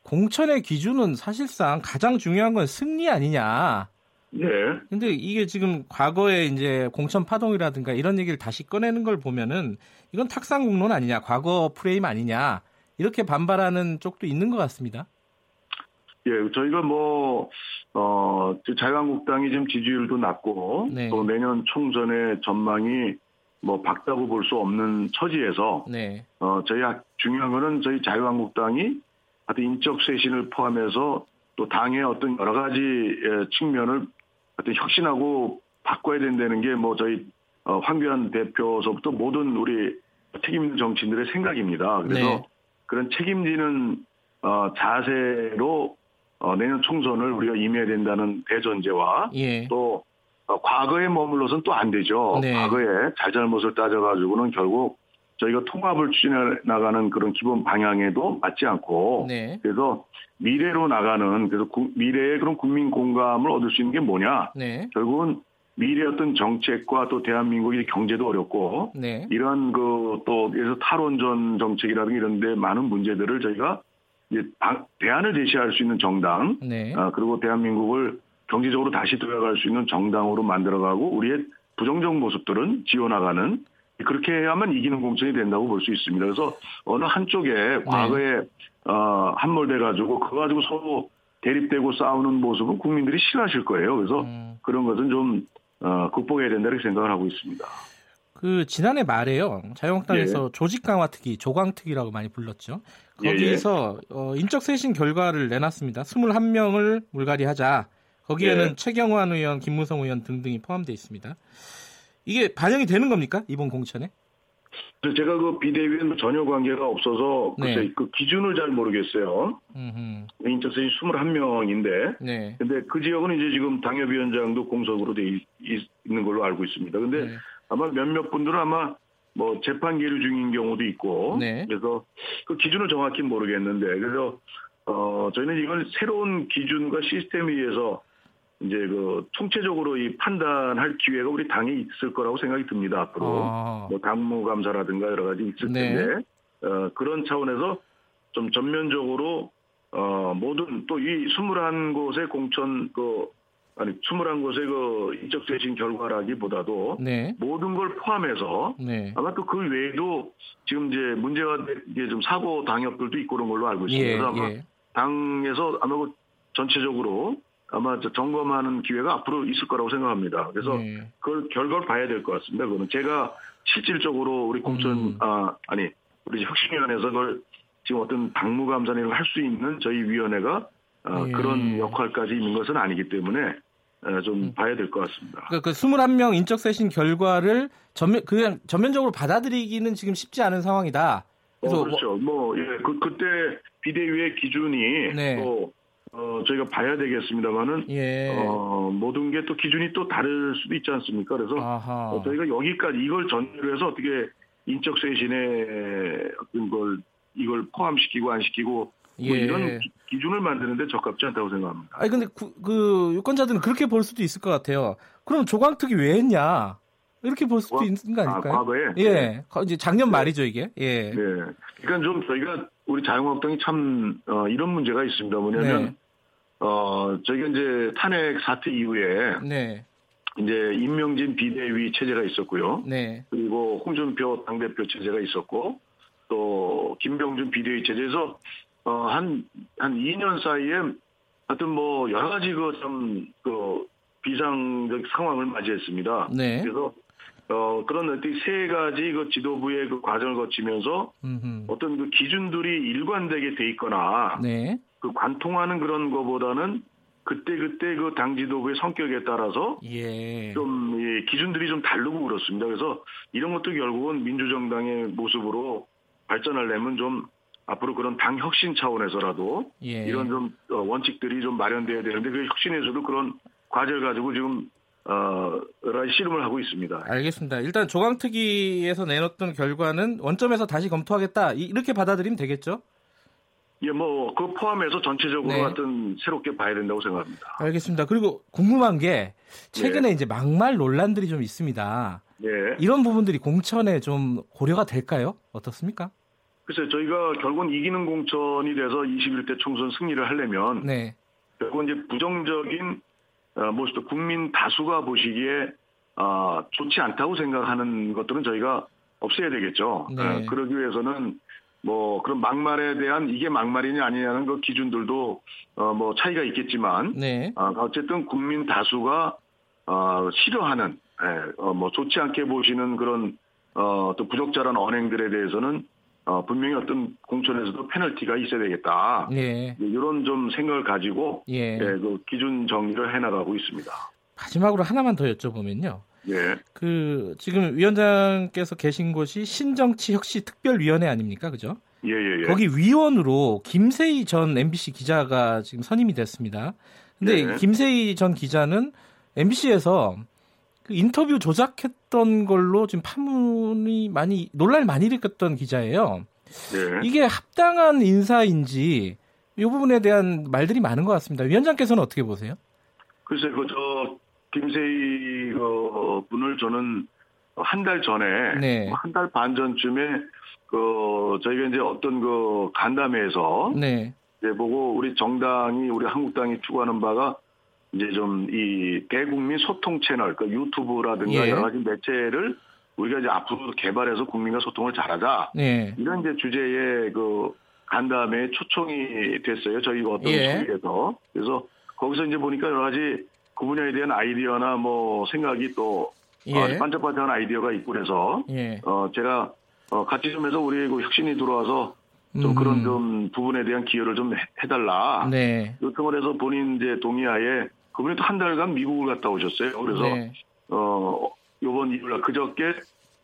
Speaker 2: 공천의 기준은 사실상 가장 중요한 건 승리 아니냐.
Speaker 8: 네.
Speaker 2: 근데 이게 지금 과거에 이제 공천 파동이라든가 이런 얘기를 다시 꺼내는 걸 보면은 이건 탁상 공론 아니냐, 과거 프레임 아니냐 이렇게 반발하는 쪽도 있는 것 같습니다.
Speaker 8: 예, 저희가 뭐, 어, 자유한국당이 지금 지지율도 낮고, 네. 또 내년 총선의 전망이 뭐 밝다고 볼 수 없는 처지에서, 네. 어, 저희 중요한 거는 저희 자유한국당이 하여튼 인적 쇄신을 포함해서 또 당의 어떤 여러 가지 예, 측면을 하여튼 혁신하고 바꿔야 된다는 게 뭐 저희 어, 황교안 대표서부터 모든 우리 책임 정치인들의 생각입니다. 그래서 네. 그런 책임지는 어, 자세로 어, 내년 총선을 우리가 임해야 된다는 대전제와 예. 또 어, 과거에 머물러서는 또 안 되죠. 네. 과거에 잘잘못을 따져가지고는 결국 저희가 통합을 추진해 나가는 그런 기본 방향에도 맞지 않고 네. 그래서 미래로 나가는 그래서 구, 미래의 그런 국민 공감을 얻을 수 있는 게 뭐냐 네. 결국은 미래 어떤 정책과 또 대한민국의 경제도 어렵고 네. 이런 그또 그래서 탈원전 정책이라든가 이런데 많은 문제들을 저희가 이제 대안을 제시할 수 있는 정당, 네. 아, 그리고 대한민국을 경제적으로 다시 들어갈 수 있는 정당으로 만들어가고 우리의 부정적 모습들은 지워나가는 그렇게 해야만 이기는 공천이 된다고 볼 수 있습니다. 그래서 어느 한쪽에 네. 과거에 어, 함몰돼 가지고 그거 가지고 서로 대립되고 싸우는 모습은 국민들이 싫어하실 거예요. 그래서 음. 그런 것은 좀 어, 극복해야 된다 고 생각을 하고 있습니다.
Speaker 2: 그 지난해 말에요 자유한국당에서 예. 조직 강화 특위, 조강 특위라고 많이 불렀죠. 거기서 예. 어, 인적 쇄신 결과를 내놨습니다. 21명을 물갈이하자. 거기에는 예. 최경환 의원, 김무성 의원 등등이 포함되어 있습니다. 이게 반영이 되는 겁니까 이번 공천에?
Speaker 8: 제가 그 비대위는 전혀 관계가 없어서 네. 그 기준을 잘 모르겠어요. 음흠. 인적 쇄신 21명인데, 네. 근데 그 지역은 이제 지금 당협위원장도 공석으로 돼 있, 는 걸로 알고 있습니다. 근데 네. 아마 몇몇 분들은 아마 뭐 재판 계류 중인 경우도 있고 네. 그래서 그 기준을 정확히 모르겠는데 그래서 어 저희는 이걸 새로운 기준과 시스템에 의해서 이제 그 총체적으로 이 판단할 기회가 우리 당에 있을 거라고 생각이 듭니다 앞으로 아. 뭐 당무 감사라든가 여러 가지 있을 네. 텐데 어 그런 차원에서 좀 전면적으로 어 모든 또 이 21곳의 공천 그 아니 21곳의 그 인적 쇄신 결과라기보다도 네. 모든 걸 포함해서 네. 아마 또 그 외에도 지금 이제 문제가 이게 좀 사고 당역들도 있고 그런 걸로 알고 있습니다. 예, 그래서 아마 예. 당에서 아마 그 전체적으로 아마 점검하는 기회가 앞으로 있을 거라고 생각합니다. 그래서 예. 그걸 결과를 봐야 될 것 같습니다. 그거는 제가 실질적으로 우리 공천 음. 아 아니 우리 혁신위원회에서 그걸 지금 어떤 당무감사를 할 수 있는 저희 위원회가 어, 예. 그런 역할까지 있는 것은 아니기 때문에 예, 좀 음. 봐야 될 것 같습니다.
Speaker 2: 그러니까 그 21명 인적 쇄신 결과를 전면 그냥 전면적으로 받아들이기는 지금 쉽지 않은 상황이다.
Speaker 8: 그래서 어, 그렇죠. 뭐, 뭐 예, 그 그때 비대위의 기준이 네. 또 어, 저희가 봐야 되겠습니다만은 예. 어, 모든 게 또 기준이 또 다를 수도 있지 않습니까? 그래서 어, 저희가 여기까지 이걸 전제로 해서 어떻게 인적 쇄신의 어떤 걸 이걸 포함시키고 안 시키고 뭐 예. 이런 기준을 만드는데 적합지 않다고 생각합니다.
Speaker 2: 아니 근데 그, 그 유권자들은 그렇게 볼 수도 있을 것 같아요. 그럼 조광특위 왜 했냐? 이렇게 볼 수도 어? 있는 거 아닐까요?
Speaker 8: 아, 과거에?
Speaker 2: 예. 네. 이제 작년 네. 말이죠, 이게. 예.
Speaker 8: 네. 그러니까 좀 저희가 우리 자유한국당이 참, 어, 이런 문제가 있습니다. 뭐냐면, 네. 어, 저희가 이제 탄핵 사태 이후에. 네. 이제 임명진 비대위 체제가 있었고요. 네. 그리고 홍준표 당대표 체제가 있었고, 또 김병준 비대위 체제에서 어, 한, 한 2년 사이에 하여튼 뭐 여러 가지 그 좀, 그 비상적 상황을 맞이했습니다. 네. 그래서 어, 그런 어떤 세 가지 그 지도부의 그 과정을 거치면서 음흠. 어떤 그 기준들이 일관되게 돼 있거나 네. 그 관통하는 그런 거보다는 그때 그때 그 당 지도부의 성격에 따라서 예. 좀 예, 기준들이 좀 다르고 그렇습니다. 그래서 이런 것도 결국은 민주정당의 모습으로 발전하려면 좀 앞으로 그런 당 혁신 차원에서라도 예. 이런 좀 어, 원칙들이 좀 마련돼야 되는데 그 혁신에서도 그런 과제를 가지고 지금 어, 씨름을 하고 있습니다.
Speaker 2: 알겠습니다. 일단 조강특위에서 내놓던 결과는 원점에서 다시 검토하겠다 이렇게 받아들이면 되겠죠?
Speaker 8: 예, 뭐, 그 포함해서 전체적으로 네. 하여튼 새롭게 봐야 된다고 생각합니다.
Speaker 2: 알겠습니다. 그리고 궁금한 게 최근에 네. 이제 막말 논란들이 좀 있습니다. 네. 이런 부분들이 공천에 좀 고려가 될까요? 어떻습니까?
Speaker 8: 글쎄요, 저희가 결국은 이기는 공천이 돼서 21대 총선 승리를 하려면 네. 결국은 이제 부정적인 어, 모습도 국민 다수가 보시기에 어, 좋지 않다고 생각하는 것들은 저희가 없애야 되겠죠. 네. 어, 그러기 위해서는 뭐 그런 막말에 대한 이게 막말이냐 아니냐는 그 기준들도 어, 뭐 차이가 있겠지만 네. 어, 어쨌든 국민 다수가 어, 싫어하는 예, 어, 뭐 좋지 않게 보시는 그런 어, 또 부적절한 언행들에 대해서는 어, 분명히 어떤 공천에서도 페널티가 있어야 되겠다. 예. 이런 좀 생각을 가지고 예. 예, 그 기준 정리를 해나가고 있습니다.
Speaker 2: 마지막으로 하나만 더 여쭤보면요. 예. 그 지금 위원장께서 계신 곳이 신정치 혁신 특별위원회 아닙니까, 그죠? 예, 예, 예. 거기 위원으로 김세희 전 MBC 기자가 지금 선임이 됐습니다. 근데 예. 김세희 전 기자는 MBC에서 그 인터뷰 조작했던 걸로 지금 파문이 많이 논란을 많이 일으켰던 기자예요. 네. 이게 합당한 인사인지 이 부분에 대한 말들이 많은 것 같습니다. 위원장께서는 어떻게 보세요?
Speaker 8: 글쎄, 그저 김세희 그 분을 저는 한 달 전에 네. 한달 반 전쯤에 그 저희가 이제 어떤 그 간담회에서 네. 이제 보고 우리 정당이 우리 한국당이 추구하는 바가 이제 좀 이 대국민 소통 채널, 그 유튜브라든가 예. 여러 가지 매체를 우리가 이제 앞으로 개발해서 국민과 소통을 잘하자. 예. 이런 이제 주제의 그 간담회 초청이 됐어요. 저희가 어떤 예. 에서 그래서 거기서 이제 보니까 여러 가지 그 분야에 대한 아이디어나 뭐 생각이 또 예. 어, 반짝반짝한 아이디어가 있고 그래서 예. 어 제가 어 같이 좀 해서 우리 그 혁신이 들어와서 좀 음. 그런 좀 부분에 대한 기여를 좀 해달라. 네. 요청을 해서 본인 이제 동의하에 그분이 또 한 달간 미국을 갔다 오셨어요. 그래서 네. 어 요번 일요일 그저께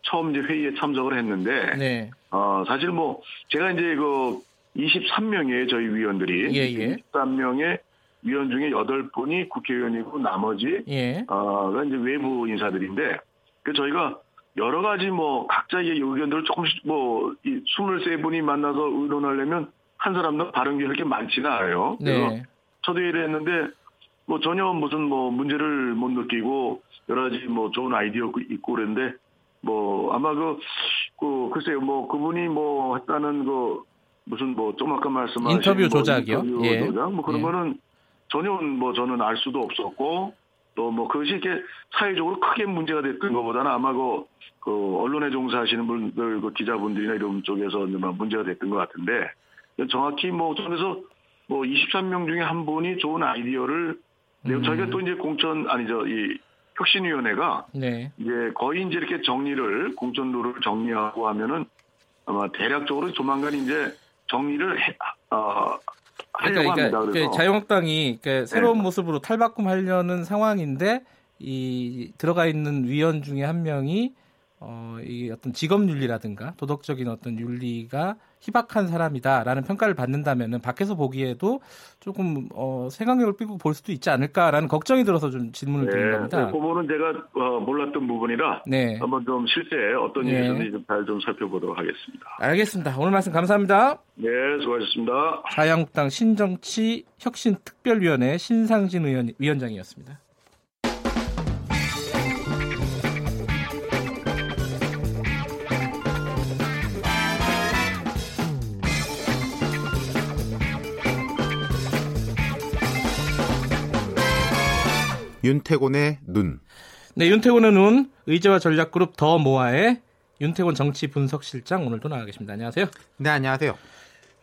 Speaker 8: 처음 이제 회의에 참석을 했는데 네. 어 사실 뭐 제가 이제 그 23명의 저희 위원들이 예, 예. 23명의 위원 중에 8분이 국회의원이고 나머지 예. 어 이제 외부 인사들인데 그 저희가 여러 가지 뭐 각자의 의견들을 조금씩 뭐 이 23분이 만나서 의논하려면 한 사람당 발언이 그렇게 많지는 않아요. 그래서 네. 저도 이랬는데 뭐 전혀 무슨 뭐 문제를 못 느끼고 여러 가지 뭐 좋은 아이디어 있고 그랬는데 뭐 아마 그, 그 글쎄요 뭐 그분이 뭐 했다는 그 무슨 뭐 좀 아까 말씀하신
Speaker 2: 인터뷰 뭐 조작이요? 인터뷰
Speaker 8: 예. 조작 뭐 그런 예. 거는 전혀 뭐 저는 알 수도 없었고 또 뭐 그것이 이렇게 사회적으로 크게 문제가 됐던 것보다는 아마 그, 그 언론에 종사하시는 분들 그 기자분들이나 이런 쪽에서 문제가 됐던 것 같은데 정확히 뭐 저에서 뭐 23명 중에 한 분이 좋은 아이디어를 네, 저희가 또 이제 공천 아니죠 이 혁신위원회가 네. 이제 거의 이제 이렇게 정리를 공천 룰을 정리하고 하면은 아마 대략적으로 조만간 이제 정리를 해, 어, 하려고 그러니까, 합니다. 그래서
Speaker 2: 자유한국당이 그러니까 새로운 네. 모습으로 탈바꿈하려는 상황인데 이 들어가 있는 위원 중에 한 명이 어, 이 어떤 직업 윤리라든가 도덕적인 어떤 윤리가 희박한 사람이다라는 평가를 받는다면은 밖에서 보기에도 조금 어, 세강력을 삐고 볼 수도 있지 않을까라는 걱정이 들어서 좀 질문을 네, 드린 겁니다.
Speaker 8: 그 부분은 제가 어, 몰랐던 부분이라 네. 한번 좀 실제 어떤 일이 네. 있는지 잘좀 살펴보도록 하겠습니다.
Speaker 2: 알겠습니다. 오늘 말씀 감사합니다.
Speaker 8: 네, 수고하셨습니다.
Speaker 2: 자유한국당 신정치 혁신특별위원회 신상진 의원, 위원장이었습니다.
Speaker 9: 윤태곤의 눈.
Speaker 2: 네, 윤태곤의 눈, 의제와 전략그룹 더 모아의 윤태곤 정치 분석실장 오늘도 나와 계십니다. 안녕하세요.
Speaker 9: 네, 안녕하세요.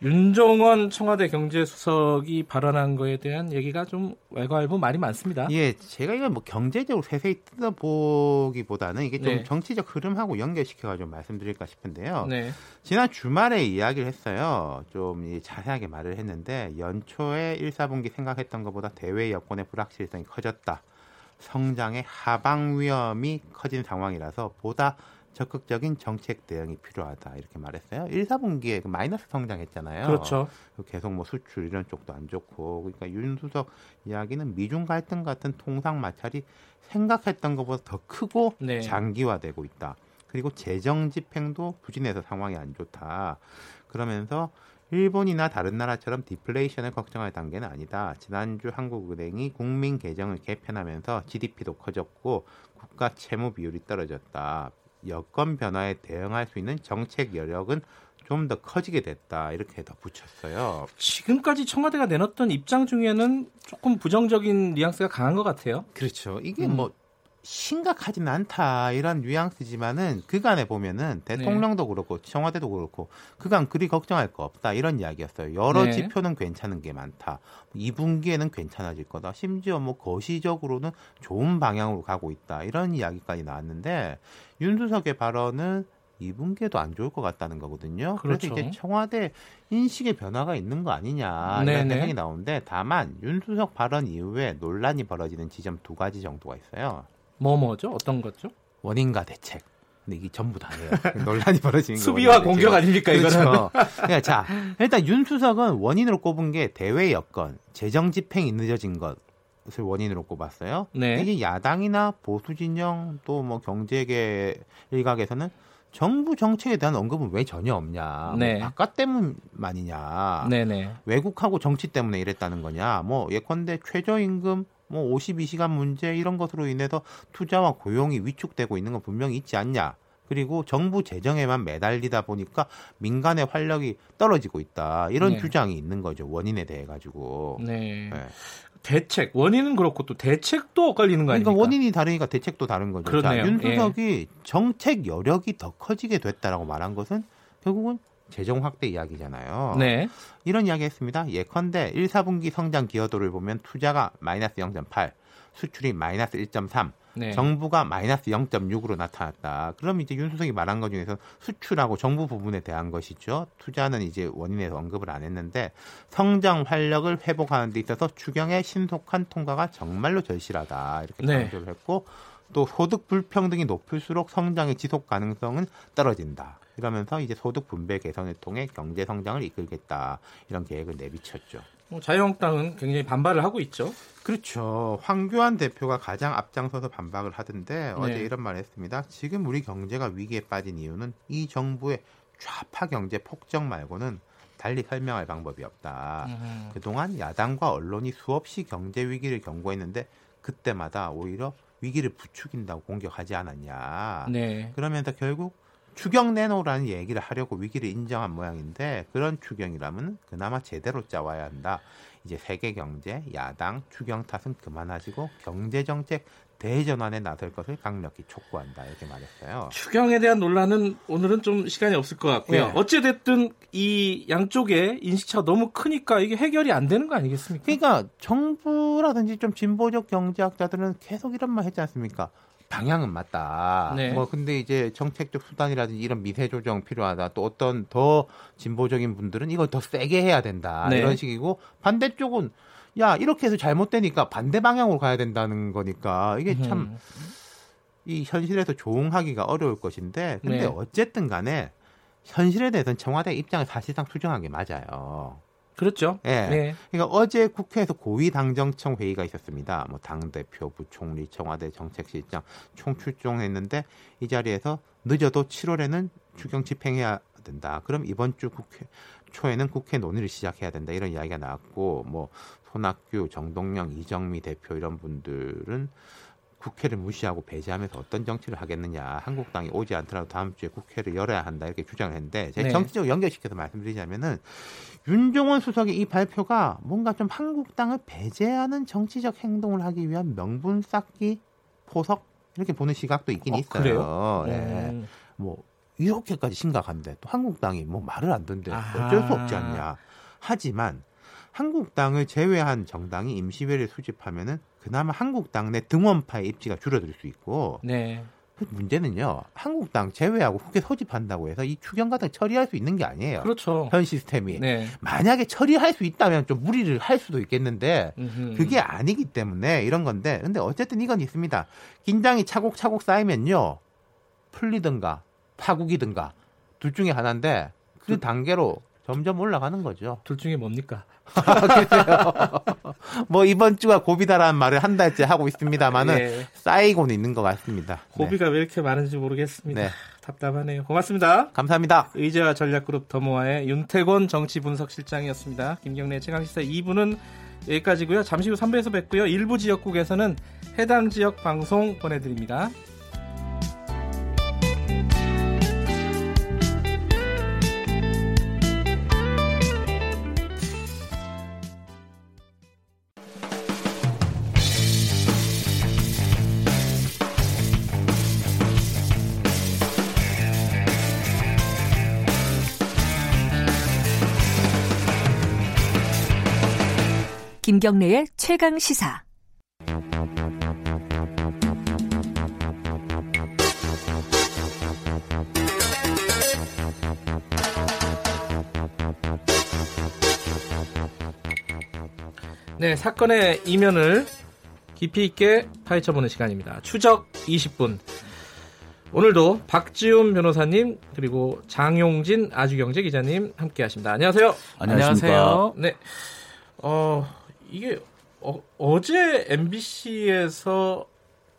Speaker 2: 윤종원 청와대 경제수석이 발언한 거에 대한 얘기가 좀 왈가왈부 말이 많습니다.
Speaker 9: 예, 제가 이걸 뭐 경제적으로 세세히 뜯어보기보다는 이게 좀 네. 정치적 흐름하고 연결시켜가지고 말씀드릴까 싶은데요. 네. 지난 주말에 이야기를 했어요. 좀 자세하게 말을 했는데 연초에 1, 4분기 생각했던 것보다 대외 여건의 불확실성이 커졌다. 성장의 하방 위험이 커진 상황이라서 보다 적극적인 정책 대응이 필요하다 이렇게 말했어요. 1, 4분기에 그 마이너스 성장했잖아요.
Speaker 2: 그렇죠.
Speaker 9: 계속 뭐 수출 이런 쪽도 안 좋고 그러니까 윤수석 이야기는 미중 갈등 같은 통상 마찰이 생각했던 것보다 더 크고 네. 장기화되고 있다. 그리고 재정 집행도 부진해서 상황이 안 좋다. 그러면서 일본이나 다른 나라처럼 디플레이션을 걱정할 단계는 아니다. 지난주 한국은행이 국민 계정을 개편하면서 GDP도 커졌고 국가 채무 비율이 떨어졌다. 여건 변화에 대응할 수 있는 정책 여력은 좀 더 커지게 됐다 이렇게 덧붙였어요.
Speaker 2: 지금까지 청와대가 내놨던 입장 중에는 조금 부정적인 뉘앙스가 강한 것 같아요.
Speaker 9: 그렇죠. 이게 음. 뭐 심각하지는 않다 이런 뉘앙스지만은 그간에 보면은 대통령도 네. 그렇고 청와대도 그렇고 그간 그리 걱정할 거 없다 이런 이야기였어요. 여러 네. 지표는 괜찮은 게 많다. 2분기에는 괜찮아질 거다. 심지어 뭐 거시적으로는 좋은 방향으로 가고 있다 이런 이야기까지 나왔는데 윤수석의 발언은 2분기에도 안 좋을 것 같다는 거거든요. 그렇죠. 그래서 이제 청와대 인식의 변화가 있는 거 아니냐 이런 네네. 생각이 나오는데 다만 윤수석 발언 이후에 논란이 벌어지는 지점 두 가지 정도가 있어요.
Speaker 2: 뭐 뭐죠? 어떤 거죠?
Speaker 9: 원인과 대책. 근데 이게 전부 다예요. 논란이 벌어지는
Speaker 2: 거 수비와 공격 아닙니까.
Speaker 9: 이거는? 그러니까 자 일단 윤 수석은 원인으로 꼽은 게 대외 여건, 재정 집행이 늦어진 것을 원인으로 꼽았어요. 네. 이게 야당이나 보수 진영 또 뭐 경제계 일각에서는 정부 정책에 대한 언급은 왜 전혀 없냐? 뭐 네. 뭐 바깥 때문만이냐? 네네. 외국하고 정치 때문에 이랬다는 거냐? 뭐 예컨대 최저임금 뭐 52시간 문제 이런 것으로 인해서 투자와 고용이 위축되고 있는 건 분명히 있지 않냐. 그리고 정부 재정에만 매달리다 보니까 민간의 활력이 떨어지고 있다. 이런 네. 주장이 있는 거죠. 원인에 대해 가지고. 네.
Speaker 2: 네. 대책 원인은 그렇고 또 대책도 엇갈리는 거
Speaker 9: 그러니까? 그러니까 원인이 다르니까 대책도 다른 거죠. 그렇네요. 자, 윤수석이 예. 정책 여력이 더 커지게 됐다라고 말한 것은 결국은 재정 확대 이야기잖아요. 네. 이런 이야기 했습니다. 예컨대 1, 4분기 성장 기여도를 보면 투자가 마이너스 0.8, 수출이 마이너스 1.3, 네. 정부가 마이너스 0.6으로 나타났다. 그럼 이제 윤수석이 말한 것 중에서 수출하고 정부 부분에 대한 것이죠. 투자는 이제 원인에서 언급을 안 했는데 성장 활력을 회복하는 데 있어서 추경의 신속한 통과가 정말로 절실하다. 이렇게 네. 강조를 했고 또 소득 불평등이 높을수록 성장의 지속 가능성은 떨어진다. 이러면서 이제 소득 분배 개선을 통해 경제 성장을 이끌겠다 이런 계획을 내비쳤죠.
Speaker 2: 뭐 자유한국당은 굉장히 반발을 하고 있죠.
Speaker 9: 그렇죠. 황교안 대표가 가장 앞장서서 반박을 하던데 네. 어제 이런 말을 했습니다. 지금 우리 경제가 위기에 빠진 이유는 이 정부의 좌파 경제 폭정 말고는 달리 설명할 방법이 없다. 음. 그동안 야당과 언론이 수없이 경제 위기를 경고했는데 그때마다 오히려 위기를 부추긴다고 공격하지 않았냐. 네. 그러면서 결국 추경 내놓으라는 얘기를 하려고 위기를 인정한 모양인데 그런 추경이라면 그나마 제대로 짜와야 한다. 이제 세계 경제, 야당, 추경 탓은 그만하시고 경제 정책 대전환에 나설 것을 강력히 촉구한다 이렇게 말했어요.
Speaker 2: 추경에 대한 논란은 오늘은 좀 시간이 없을 것 같고요. 네. 어찌 됐든 이 양쪽의 인식차가 너무 크니까 이게 해결이 안 되는 거 아니겠습니까?
Speaker 9: 그러니까 정부라든지 좀 진보적 경제학자들은 계속 이런 말 했지 않습니까? 방향은 맞다. 네. 뭐 근데 이제 정책적 수단이라든지 이런 미세 조정 필요하다. 또 어떤 더 진보적인 분들은 이걸 더 세게 해야 된다. 네. 이런 식이고 반대쪽은 야 이렇게 해서 잘못되니까 반대 방향으로 가야 된다는 거니까 이게 참 이 현실에서 조응하기가 어려울 것인데 근데 네. 어쨌든 간에 현실에 대해서는 청와대 입장을 사실상 수정한 게 맞아요.
Speaker 2: 그렇죠.
Speaker 9: 예. 네. 그러니까 어제 국회에서 고위 당정청 회의가 있었습니다. 뭐 당 대표, 부총리, 청와대 정책실장 총 출동했는데 이 자리에서 늦어도 7월에는 추경 집행해야 된다. 그럼 이번 주 국회 초에는 국회 논의를 시작해야 된다. 이런 이야기가 나왔고 뭐 손학규, 정동영, 이정미 대표 이런 분들은 국회를 무시하고 배제하면서 어떤 정치를 하겠느냐. 한국당이 오지 않더라도 다음 주에 국회를 열어야 한다. 이렇게 주장을 했는데 제가 네. 정치적으로 연결시켜서 말씀드리자면은 윤종원 수석의 이 발표가 뭔가 좀 한국당을 배제하는 정치적 행동을 하기 위한 명분 쌓기 포석 이렇게 보는 시각도 있긴 어, 있어요.
Speaker 2: 그래요? 네.
Speaker 9: 음. 뭐 이렇게까지 심각한데 또 한국당이 뭐 말을 안 듣는데 어쩔 수 없지 않냐. 하지만 한국당을 제외한 정당이 임시회를 수집하면은 그나마 한국당 내 등원파의 입지가 줄어들 수 있고 네. 그 문제는요 한국당 제외하고 국회 소집한다고 해서 이 추경 같은 처리할 수 있는 게 아니에요.
Speaker 2: 그렇죠.
Speaker 9: 현 시스템이 네. 만약에 처리할 수 있다면 좀 무리를 할 수도 있겠는데 음흠. 그게 아니기 때문에 이런 건데 근데 어쨌든 이건 있습니다. 긴장이 차곡차곡 쌓이면요 풀리든가 파국이든가 둘 중에 하나인데 그 단계로 점점 올라가는 거죠.
Speaker 2: 둘 중에 뭡니까?
Speaker 9: 뭐 이번 주가 고비다라는 말을 한 달째 하고 있습니다만은 네. 쌓이고는 있는 것 같습니다.
Speaker 2: 고비가 네. 왜 이렇게 많은지 모르겠습니다. 네. 답답하네요. 고맙습니다.
Speaker 9: 감사합니다.
Speaker 2: 의제와 전략그룹 더모아의 윤태곤 정치분석실장이었습니다. 김경래 최강시사 2부는 여기까지고요. 잠시 후 3부에서 뵙고요. 일부 지역국에서는 해당 지역 방송 보내드립니다.
Speaker 10: 김경래의 최강 시사.
Speaker 2: 네, 사건의 이면을 깊이 있게 파헤쳐보는 시간입니다. 추적 20분. 오늘도 박지훈 변호사님 그리고 장용진 아주경제 기자님 함께하십니다. 안녕하세요.
Speaker 11: 안녕하세요.
Speaker 2: 네, 어 이게 어, 제 MBC에서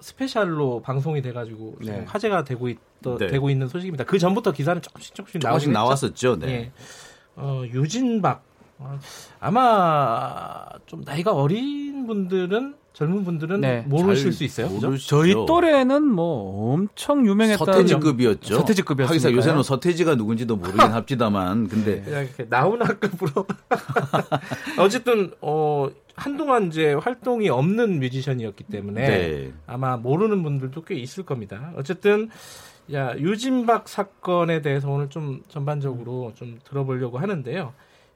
Speaker 2: 스페셜로 방송이 돼가지고 네. 화제가 되고 있 네. 되고 있는 소식입니다. 그 전부터 기사는 조금씩 조금씩,
Speaker 11: 조금씩 나왔었죠. 네. 예.
Speaker 2: 어, 유진박 어, 아마 좀 나이가 어린 분들은 젊은 분들은 네. 모르실 수 있어요.
Speaker 12: 저희 또래는 뭐 엄청 유명했던
Speaker 11: 서태지급이었죠.
Speaker 12: 서태지급이었어요.
Speaker 11: 하기사 요새는 서태지가 누군지도 모르긴 합지다만 근데
Speaker 2: 그냥 나훈아급으로 어쨌든 어 한동안 이제 활동이 없는 뮤지션이었기 때문에 네. 아마 모르는 분들도 꽤 있을 겁니다. 어쨌든 야 유진박 사건에 대해서 오늘 좀 전반적으로 좀 들어보려고 하는데요.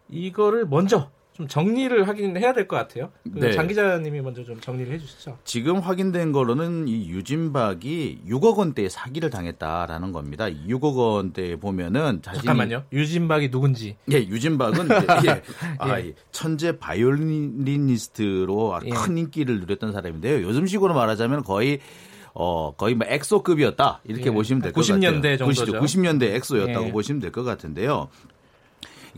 Speaker 2: 이거를 먼저 좀 정리를 하긴 해야 될 것 같아요. 그 네. 장 기자님이 먼저 좀 정리를 해주시죠.
Speaker 11: 지금 확인된 거로는 이 유진박이 6억 원대 사기를 당했다라는 겁니다. 6억 원대 보면은
Speaker 2: 자신이 잠깐만요. 유진박이 누군지.
Speaker 11: 예, 유진박은 예, 아, 예. 천재 바이올리니스트로 예. 큰 인기를 누렸던 사람인데요. 요즘식으로 말하자면 거의 어, 거의 뭐 엑소급이었다. 이렇게 예. 보시면 될 것 같아요.
Speaker 2: 90년대 정도죠.
Speaker 11: 90년대 엑소였다고 예. 보시면 될 것 같은데요.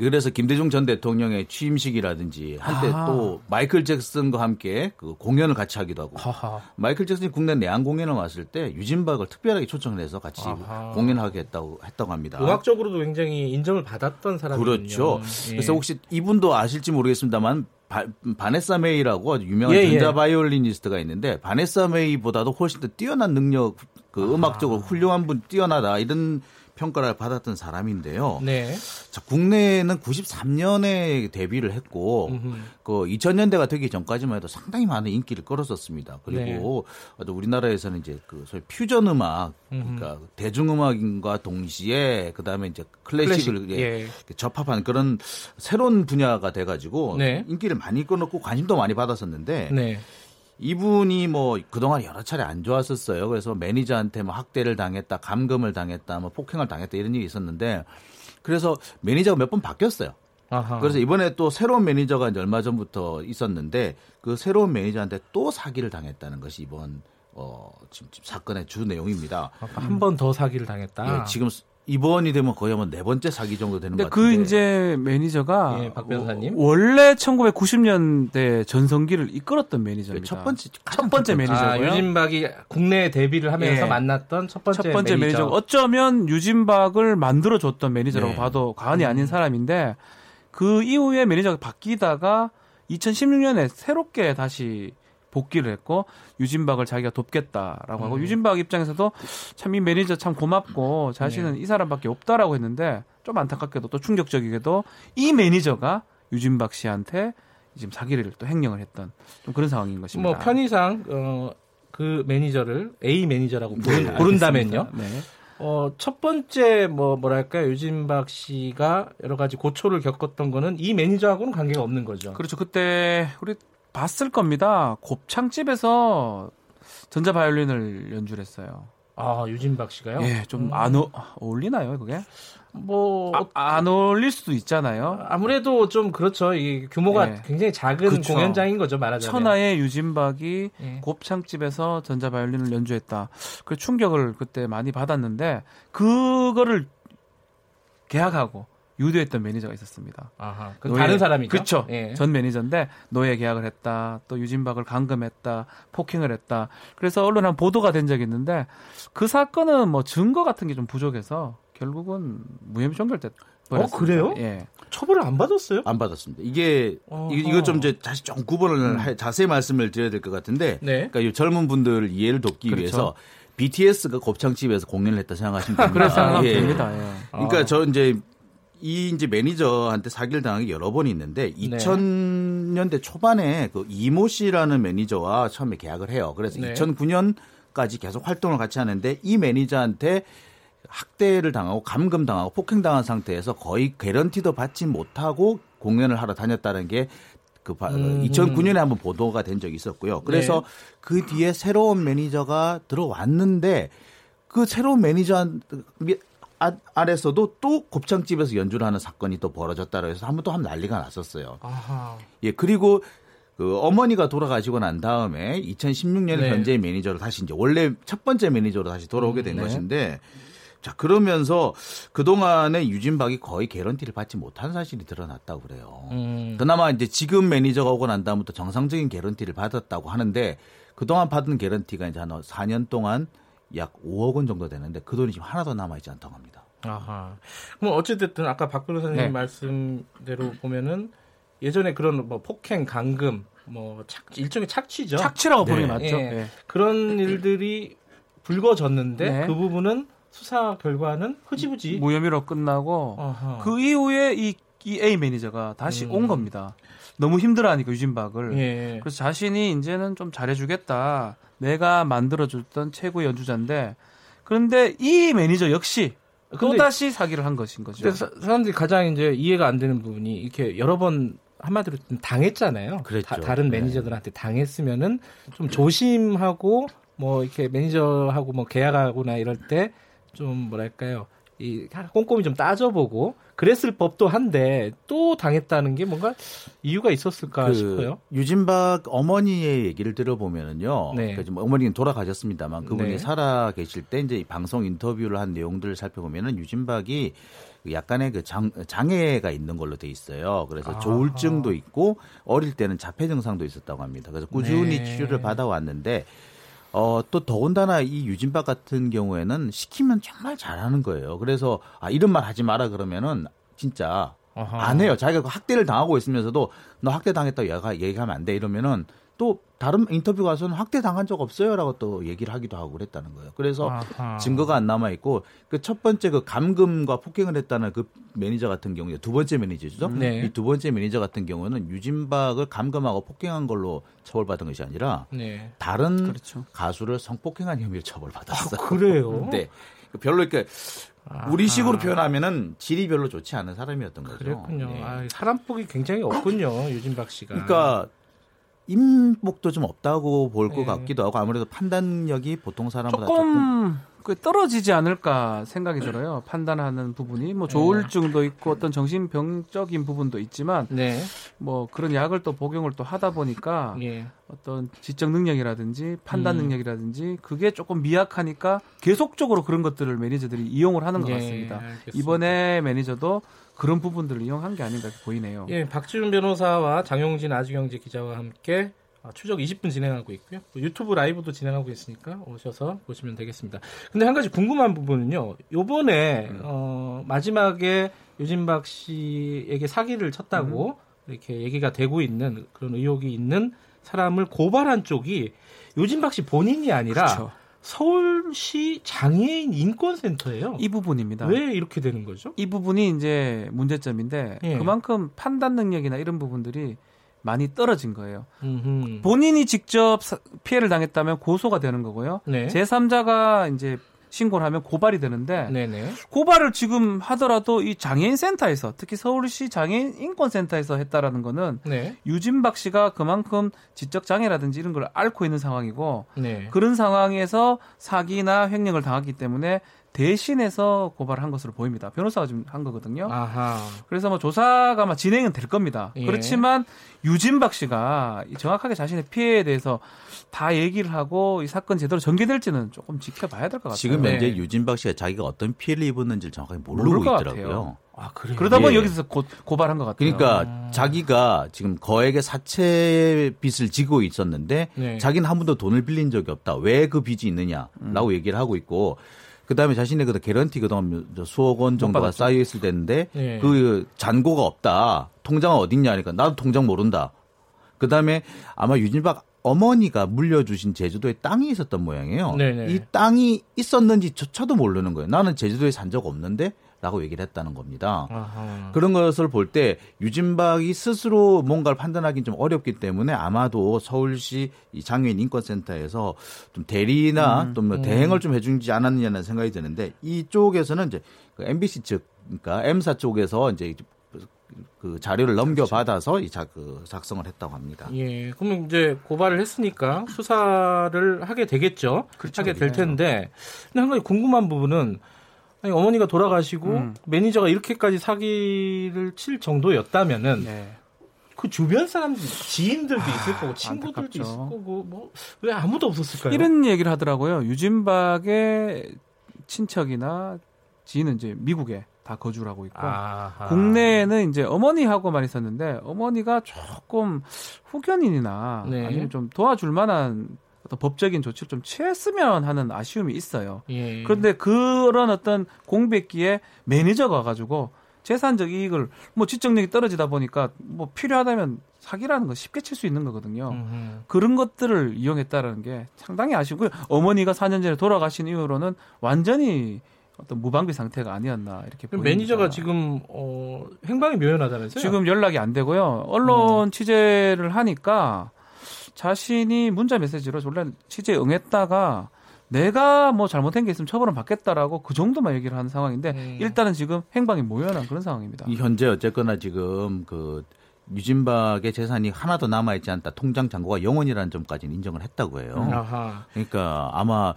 Speaker 11: 그래서 김대중 전 대통령의 취임식이라든지 한때 아. 또 마이클 잭슨과 함께 그 공연을 같이 하기도 하고 아하. 마이클 잭슨이 국내 내한 공연을 왔을 때 유진박을 특별하게 초청을 해서 같이 아하. 공연하게 했다고 했다고 합니다.
Speaker 2: 음악적으로도 굉장히 인정을 받았던 사람이군요.
Speaker 11: 그렇죠. 예. 그래서 혹시 이분도 아실지 모르겠습니다만 바, 바네사 메이라고 유명한 예, 예. 전자 바이올리니스트가 있는데 바네사 메이보다도 훨씬 더 뛰어난 능력 그 음악적으로 훌륭한 분 뛰어나다 이런 평가를 받았던 사람인데요. 네. 자, 국내에는 93년에 데뷔를 했고 음흠. 그 2000년대가 되기 전까지만 해도 상당히 많은 인기를 끌었었습니다. 그리고 네. 우리나라에서는 이제 그 소위 퓨전 음악 그러니까 음흠. 대중음악인과 동시에 그다음에 이제 클래식을 클래식. 예. 접합한 그런 새로운 분야가 돼 가지고 네. 인기를 많이 끌었고 관심도 많이 받았었는데 네. 이분이 뭐 그동안 여러 차례 안 좋았었어요. 그래서 매니저한테 뭐 학대를 당했다, 감금을 당했다, 뭐 폭행을 당했다 이런 일이 있었는데 그래서 매니저가 몇 번 바뀌었어요. 아하. 그래서 이번에 또 새로운 매니저가 이제 얼마 전부터 있었는데 그 새로운 매니저한테 또 사기를 당했다는 것이 이번 어 지금, 사건의 주 내용입니다.
Speaker 2: 한 번 더 사기를 당했다.
Speaker 11: 예, 지금 이번이 되면 거의 한 네 번째 사기 정도 되는 것
Speaker 12: 그 같은데. 그 이제 매니저가 예, 박 변호사님 원래 1990년대 전성기를 이끌었던 매니저입니다.
Speaker 11: 첫 번째
Speaker 12: 첫 번째 매니저고요. 아,
Speaker 2: 유진박이 국내에 데뷔를 하면서 예. 만났던 첫 번째, 첫 번째 매니저. 매니저.
Speaker 12: 어쩌면 유진박을 만들어 줬던 매니저라고 네. 봐도 과언이 아닌 음. 사람인데 그 이후에 매니저가 바뀌다가 2016년에 새롭게 다시 복귀를 했고 유진박을 자기가 돕겠다라고 하고 음. 유진박 입장에서도 참 이 매니저 참 고맙고 자신은 네. 이 사람밖에 없다라고 했는데 좀 안타깝게도 또 충격적이게도 이 매니저가 유진박 씨한테 지금 사기를 또 횡령을 했던 좀 그런 상황인 것입니다.
Speaker 2: 뭐 편의상 어, 그 매니저를 A 매니저라고 네, 부른다면요. 네. 어, 첫 번째 뭐 뭐랄까 유진박 씨가 여러 가지 고초를 겪었던 거는 이 매니저하고는 관계가 없는 거죠.
Speaker 12: 그렇죠. 그때 우리 봤을 겁니다. 곱창집에서 전자 바이올린을 연주를 했어요.
Speaker 2: 아, 유진박 씨가요?
Speaker 12: 예, 좀안 음. 어울리나요, 그게? 뭐, 아, 안 어울릴 수도 있잖아요.
Speaker 2: 아무래도 좀 그렇죠. 이 규모가 예. 굉장히 작은 그쵸. 공연장인 거죠, 말하자면.
Speaker 12: 천하의 유진박이 예. 곱창집에서 전자 바이올린을 연주했다. 그 충격을 그때 많이 받았는데, 그거를 계약하고 유도했던 매니저가 있었습니다.
Speaker 2: 아하. 그 다른 사람이죠?
Speaker 12: 그렇죠. 예. 전 매니저인데 노예 계약을 했다. 또 유진박을 감금했다. 폭행을 했다. 그래서 언론에 한 보도가 된 적이 있는데 그 사건은 뭐 증거 같은 게 좀 부족해서 결국은 무혐의 종결됐
Speaker 2: 어 그래요?
Speaker 12: 예.
Speaker 2: 처벌을 안 받았어요?
Speaker 11: 안 받았습니다. 이게 어허. 이거 좀 이제 다시 좀 구분을 음. 자세히 말씀을 드려야 될 것 같은데, 네. 그러니까 이 젊은 분들 이해를 돕기 그렇죠. 위해서 BTS가 곱창집에서 공연을 했다 생각하시면 됩니다.
Speaker 12: 그래서 생각하면 예. 됩니다.
Speaker 11: 예. 그러니까 아. 저 이제 이 이제 매니저한테 사기를 당한 게 여러 번 있는데 네. 2000년대 초반에 그 이모 씨라는 매니저와 처음에 계약을 해요. 그래서 네. 2009년까지 계속 활동을 같이 하는데 이 매니저한테 학대를 당하고 감금 당하고 폭행 당한 상태에서 거의 개런티도 받지 못하고 공연을 하러 다녔다는 게 그 음. 2009년에 한번 보도가 된 적이 있었고요. 그래서 네. 그 뒤에 새로운 매니저가 들어왔는데 그 새로운 매니저 아, 아래서도 또 곱창집에서 연주를 하는 사건이 또 벌어졌다고 해서 한번 또 한 난리가 났었어요. 아하. 예, 그리고 그 어머니가 돌아가시고 난 다음에 2016년에 네. 현재 매니저로 다시 이제 원래 첫 번째 매니저로 다시 돌아오게 된 음, 네. 것인데 자, 그러면서 그동안에 유진박이 거의 개런티를 받지 못한 사실이 드러났다고 그래요. 음. 그나마 이제 지금 매니저가 오고 난 다음부터 정상적인 개런티를 받았다고 하는데 그동안 받은 개런티가 이제 한 4년 동안 약 5억 원 정도 되는데 그 돈이 지금 하나도 남아 있지 않다고 합니다.
Speaker 2: 아하. 그럼 어찌됐든 아까 박 변호사님 네. 말씀대로 보면은 예전에 그런 뭐 폭행, 감금, 뭐 착, 일종의 착취죠.
Speaker 12: 착취라고 네. 보는 게 맞죠. 예.
Speaker 2: 네. 그런 일들이 불거졌는데 네. 그 부분은 수사 결과는 흐지부지
Speaker 12: 무혐의로 끝나고 아하. 그 이후에 이, 이 A 매니저가 다시 음. 온 겁니다. 너무 힘들어하니까 유진박을. 예. 그래서 자신이 이제는 좀 잘해주겠다. 내가 만들어줬던 최고 연주자인데 그런데 이 매니저 역시 또 다시 사기를 한 것인 거죠.
Speaker 2: 그래서 사람들이 가장 이제 이해가 안 되는 부분이 이렇게 여러 번 한마디로 당했잖아요. 다, 른 네. 매니저들한테 당했으면은 좀 조심하고 뭐 이렇게 매니저하고 뭐 계약하거나 이럴 때 좀 뭐랄까요 이 꼼꼼히 좀 따져보고 그랬을 법도 한데 또 당했다는 게 뭔가 이유가 있었을까 그 싶어요.
Speaker 11: 유진박 어머니의 얘기를 들어보면은요. 네. 그러니까 뭐 어머니는 돌아가셨습니다만 그분이 네. 살아 계실 때 이제 방송 인터뷰를 한 내용들을 살펴보면은 유진박이 약간의 그 장, 장애가 있는 걸로 돼 있어요. 그래서. 조울증도 있고 어릴 때는 자폐 증상도 있었다고 합니다. 그래서 꾸준히 네. 치료를 받아왔는데 어, 또 더군다나 이 유진박 같은 경우에는 시키면 정말 잘하는 거예요. 그래서 아, 이런 말 하지 마라 그러면은 진짜 아하. 안 해요. 자기가 그 학대를 당하고 있으면서도 너 학대 당했다고 얘기하면 안 돼. 이러면은 또 다른 인터뷰 가서는 학대 당한 적 없어요라고 또 얘기를 하기도 하고 그랬다는 거예요. 그래서 아하. 증거가 안 남아 있고 그 첫 번째 그 감금과 폭행을 했다는 그 매니저 같은 경우에 두 번째 매니저죠. 네. 이 두 번째 매니저 같은 경우는 유진박을 감금하고 폭행한 걸로 처벌받은 것이 아니라 네. 다른 그렇죠. 가수를 성폭행한 혐의로 처벌받았어요.
Speaker 2: 아, 그래요?
Speaker 11: 네. 별로 이렇게 우리 식으로 표현하면은 질이 별로 좋지 않은 사람이었던 거죠.
Speaker 2: 그랬군요. 네. 아, 사람 폭이 굉장히 없군요, 유진박 씨가.
Speaker 11: 그러니까 인복도 좀 없다고 볼것 네. 같기도 하고 아무래도 판단력이 보통 사람보다
Speaker 12: 조금, 조금 그 떨어지지 않을까 생각이 들어요. 판단하는 부분이 뭐 조울증도 있고 어떤 정신병적인 부분도 있지만 네. 뭐 그런 약을 또 복용을 또 하다 보니까 예. 어떤 지적 능력이라든지 판단 음. 능력이라든지 그게 조금 미약하니까 계속적으로 그런 것들을 매니저들이 이용을 하는 것 예, 같습니다. 알겠습니다. 이번에 매니저도 그런 부분들을 이용한 게 아닌가 보이네요.
Speaker 2: 예, 박지훈 변호사와 장용진 아주경제 기자와 함께 아, 추적 20분 진행하고 있고요. 유튜브 라이브도 진행하고 있으니까 오셔서 보시면 되겠습니다. 근데 한 가지 궁금한 부분은요. 요번에 음. 어, 마지막에 유진박 씨에게 사기를 쳤다고 음. 이렇게 얘기가 되고 있는 그런 의혹이 있는 사람을 고발한 쪽이 유진박 씨 본인이 아니라 그렇죠. 서울시 장애인 인권센터예요.
Speaker 12: 이 부분입니다.
Speaker 2: 왜 이렇게 되는 거죠?
Speaker 12: 이 부분이 이제 문제점인데 예. 그만큼 판단 능력이나 이런 부분들이 많이 떨어진 거예요. 음흠. 본인이 직접 피해를 당했다면 고소가 되는 거고요. 네. 제3자가 이제 신고를 하면 고발이 되는데 네네. 고발을 지금 하더라도 이 장애인 센터에서 특히 서울시 장애인 인권센터에서 했다라는 거는 네. 유진박 씨가 그만큼 지적 장애라든지 이런 걸 앓고 있는 상황이고 네. 그런 상황에서 사기나 횡령을 당했기 때문에 대신해서 고발한 것으로 보입니다. 변호사가 지금 한 거거든요. 아하. 그래서 뭐 조사가 막 진행은 될 겁니다. 예. 그렇지만 유진박 씨가 정확하게 자신의 피해에 대해서 다 얘기를 하고 이 사건 제대로 전개될지는 조금 지켜봐야 될 것 같아요.
Speaker 11: 지금 현재 네. 유진박 씨가 자기가 어떤 피해를 입었는지를 정확하게 모르고 있더라고요.
Speaker 12: 아, 그래요? 그러다 보니 예. 여기서 고, 고발한 것 같아요.
Speaker 11: 그러니까 아. 자기가 지금 거액의 사채 빚을 지고 있었는데 네. 자기는 한 번도 돈을 빌린 적이 없다. 왜 그 빚이 있느냐라고 음. 얘기를 하고 있고 그다음에 자신의 그 개런티 그동안 수억 원 정도가 쌓여 있을 때인데 네. 그 잔고가 없다. 통장은 어딨냐 하니까 나도 통장 모른다. 그다음에 아마 유진박 어머니가 물려주신 제주도에 땅이 있었던 모양이에요. 네네. 네. 이 땅이 있었는지조차도 모르는 거예요. 나는 제주도에 산 적 없는데 라고 얘기를 했다는 겁니다. 아하. 그런 것을 볼 때 유진박이 스스로 뭔가를 판단하기는 좀 어렵기 때문에 아마도 서울시 장애인 인권센터에서 좀 대리나 음, 또 뭐 음. 대행을 좀 해주지 않았느냐는 생각이 드는데 이쪽에서는 이제 그 MBC 측 그러니까 M사 쪽에서 이제 그 자료를 넘겨 받아서 이 작, 그 작성을 했다고 합니다.
Speaker 2: 예, 그러면 이제 고발을 했으니까 수사를 하게 되겠죠. 그렇죠. 하게 될 텐데, 근데 한 가지 궁금한 부분은 아니, 어머니가 돌아가시고 음. 매니저가 이렇게까지 사기를 칠 정도였다면은 네. 그 주변 사람들 지인들도 있을 거고 친구들도 안타깝죠. 있을 거고 뭐 왜 아무도 없었을까요?
Speaker 12: 이런 얘기를 하더라고요. 유진박의 친척이나 지인은 이제 미국에 다 거주를 하고 있고 아하. 국내에는 이제 어머니하고만 있었는데 어머니가 조금 후견인이나 네. 아니면 좀 도와줄 만한 어떤 법적인 조치를 좀 취했으면 하는 아쉬움이 있어요. 예. 그런데 그런 어떤 공백기에 매니저가 와가지고 재산적 이익을 뭐 지적력이 떨어지다 보니까 뭐 필요하다면 사기라는 건 쉽게 칠 수 있는 거거든요. 음흠. 그런 것들을 이용했다라는 게 상당히 아쉽고요. 어머니가 4년 전에 돌아가신 이후로는 완전히 어떤 무방비 상태가 아니었나 이렇게 보입니다.
Speaker 2: 매니저가 지금 어, 행방이 묘연하다면서요?
Speaker 12: 지금 연락이 안 되고요. 언론 음. 취재를 하니까 자신이 문자 메시지로 원래 취재에 응했다가 내가 뭐 잘못한 게 있으면 처벌은 받겠다라고 그 정도만 얘기를 하는 상황인데 음. 일단은 지금 행방이 묘연한 그런 상황입니다.
Speaker 11: 현재 어쨌거나 지금 그 유진박의 재산이 하나도 남아있지 않다. 통장 잔고가 영원이라는 점까지는 인정을 했다고 해요. 음. 그러니까 아마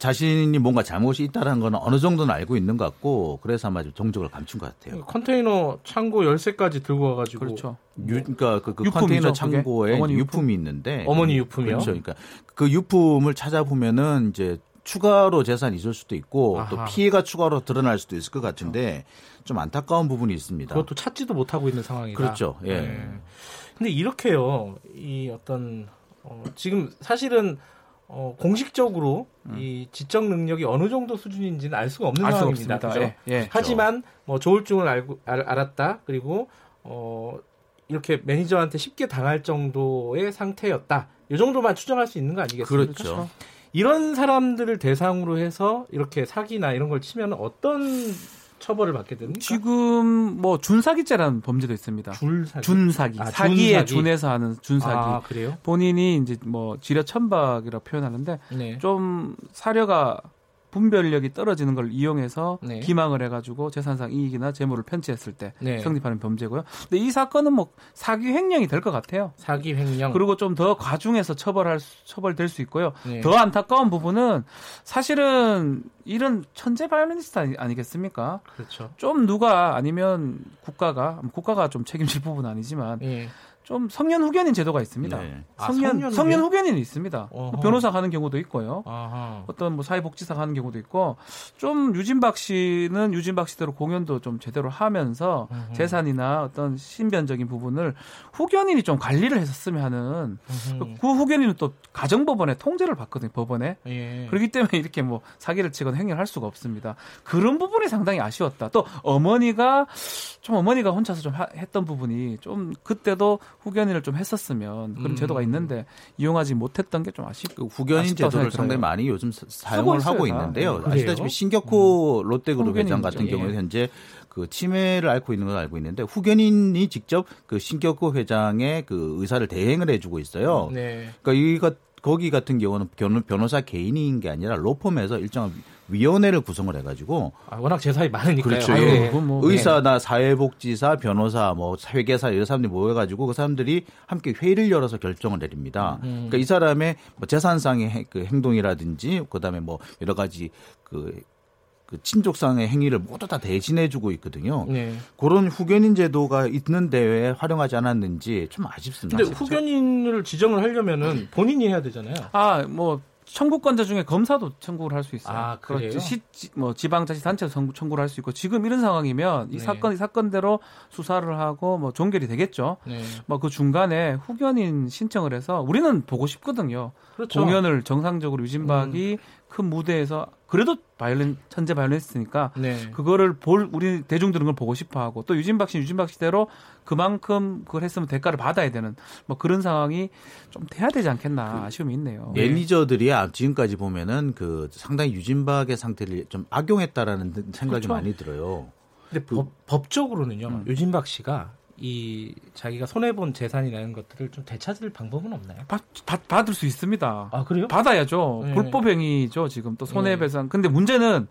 Speaker 11: 자신이 뭔가 잘못이 있다는 건 어느 정도는 알고 있는 것 같고 그래서 아마 좀 정적을 감춘 것 같아요.
Speaker 2: 컨테이너 창고 열쇠까지 들고 와가지고
Speaker 12: 그렇죠.
Speaker 11: 유, 그러니까 그, 그 컨테이너 창고에 어머니 유품이 있는데
Speaker 2: 어머니 유품이요.
Speaker 11: 그렇죠. 그러니까 그 유품을 찾아보면은 이제 추가로 재산이 있을 수도 있고 아하. 또 피해가 추가로 드러날 수도 있을 것 같은데 그렇죠. 좀 안타까운 부분이 있습니다.
Speaker 2: 그것도 찾지도 못하고 있는 상황이다.
Speaker 11: 그렇죠. 예. 네.
Speaker 2: 근데 이렇게요. 이 어떤 어, 지금 사실은 어, 공식적으로 음. 이 지적 능력이 어느 정도 수준인지는 알 수가 없는 알 상황입니다. 그죠? 예, 예. 하지만 뭐 조울증을 알고 알, 알았다. 그리고 어 이렇게 매니저한테 쉽게 당할 정도의 상태였다. 이 정도만 추정할 수 있는 거 아니겠습니까?
Speaker 11: 그렇죠. 그렇죠.
Speaker 2: 이런 사람들을 대상으로 해서 이렇게 사기나 이런 걸 치면 어떤 처벌을 받게 됩니까?
Speaker 12: 지금 뭐 준사기죄라는 범죄도 있습니다.
Speaker 2: 줄사기?
Speaker 12: 준사기. 아, 사기에 준사기. 준해서 하는 준사기.
Speaker 2: 아, 그래요?
Speaker 12: 본인이 이제 뭐 지려 천박이라고 표현하는데 네. 좀 사려가 분별력이 떨어지는 걸 이용해서 네. 기망을 해가지고 재산상 이익이나 재물을 편취했을 때 네. 성립하는 범죄고요. 근데 이 사건은 뭐 사기 횡령이 될 것 같아요.
Speaker 2: 사기 횡령.
Speaker 12: 그리고 좀 더 과중해서 처벌할 처벌될 수 있고요. 네. 더 안타까운 부분은 사실은 이런 천재 바이올리니스트 아니, 겠습니까
Speaker 2: 그렇죠.
Speaker 12: 좀 누가 아니면 국가가 국가가 좀 책임질 부분은 아니지만. 네. 좀 성년 후견인 제도가 있습니다. 네. 성년, 아, 성년, 성년 후견인 이 있습니다. 어허. 변호사 가는 경우도 있고요. 아하. 어떤 뭐 사회복지사 가는 경우도 있고 좀 유진박 씨는 유진박 씨대로 공연도 좀 제대로 하면서 어허. 재산이나 어떤 신변적인 부분을 후견인이 좀 관리를 했었으면 하는 어허. 그 후견인은 또 가정법원에 통제를 받거든요. 법원에. 예. 그렇기 때문에 이렇게 뭐 사기를 치거나 행위를 할 수가 없습니다. 그런 부분이 상당히 아쉬웠다. 또 어머니가 좀 어머니가 혼자서 좀 하, 했던 부분이 좀 그때도 후견인을 좀 했었으면 그런 음. 제도가 있는데 이용하지 못했던 게 좀 아쉽고
Speaker 11: 그 후견인 제도를 상당히 많이 요즘 사용을 하고 있는데요. 아, 아시다시피 신격호 음. 롯데그룹 회장 같은 예. 경우에 현재 그 치매를 앓고 있는 걸 알고 있는데 후견인이 직접 그 신격호 회장의 그 의사를 대행을 해주고 있어요. 네. 그러니까 이거 거기 같은 경우는 변호사 개인인 게 아니라 로펌에서 일정한 위원회를 구성을 해가지고
Speaker 2: 아, 워낙 재산이 많으니까요.
Speaker 11: 그렇죠. 아유, 예. 뭐, 의사나 네. 사회복지사, 변호사, 뭐 회계사 이런 사람들이 모여가지고 그 사람들이 함께 회의를 열어서 결정을 내립니다. 음. 그러니까 이 사람의 뭐 재산상의 그 행동이라든지 그다음에 뭐 여러 가지 그, 그 친족상의 행위를 모두 다 대신해주고 있거든요. 네. 그런 후견인 제도가 있는데 왜 활용하지 않았는지 좀 아쉽습니다.
Speaker 2: 근데 후견인을 지정을 하려면은 본인이 해야 되잖아요.
Speaker 12: 아, 뭐 청구권자 중에 검사도 청구를 할 수 있어요.
Speaker 2: 아, 그래요?
Speaker 12: 시, 뭐 지방자치단체도 청구를 할 수 있고 지금 이런 상황이면 이 네. 사건 이 사건대로 수사를 하고 뭐 종결이 되겠죠. 네. 뭐그 중간에 후견인 신청을 해서 우리는 보고 싶거든요. 그렇죠. 공연을 정상적으로 유진박이 음. 큰 무대에서 그래도 바이올린 천재 바이올리니스트니까 네. 그거를 볼 우리 대중들은 걸 보고 싶어하고 또 유진박 씨 유진박 씨대로 그만큼 그걸 했으면 대가를 받아야 되는 뭐 그런 상황이 좀 돼야 되지 않겠나 그 아쉬움이 있네요.
Speaker 11: 매니저들이 아, 지금까지 보면은 그 상당히 유진박의 상태를 좀 악용했다라는 생각이 그렇죠. 많이 들어요.
Speaker 2: 근데 그, 법, 법적으로는요 음. 유진박 씨가 이 자기가 손해 본 재산이라는 것들을 좀 되찾을 방법은 없나요?
Speaker 12: 받, 받 받을 수 있습니다.
Speaker 2: 아 그래요?
Speaker 12: 받아야죠. 네. 불법 행위죠 지금 또 손해배상. 네. 근데 문제는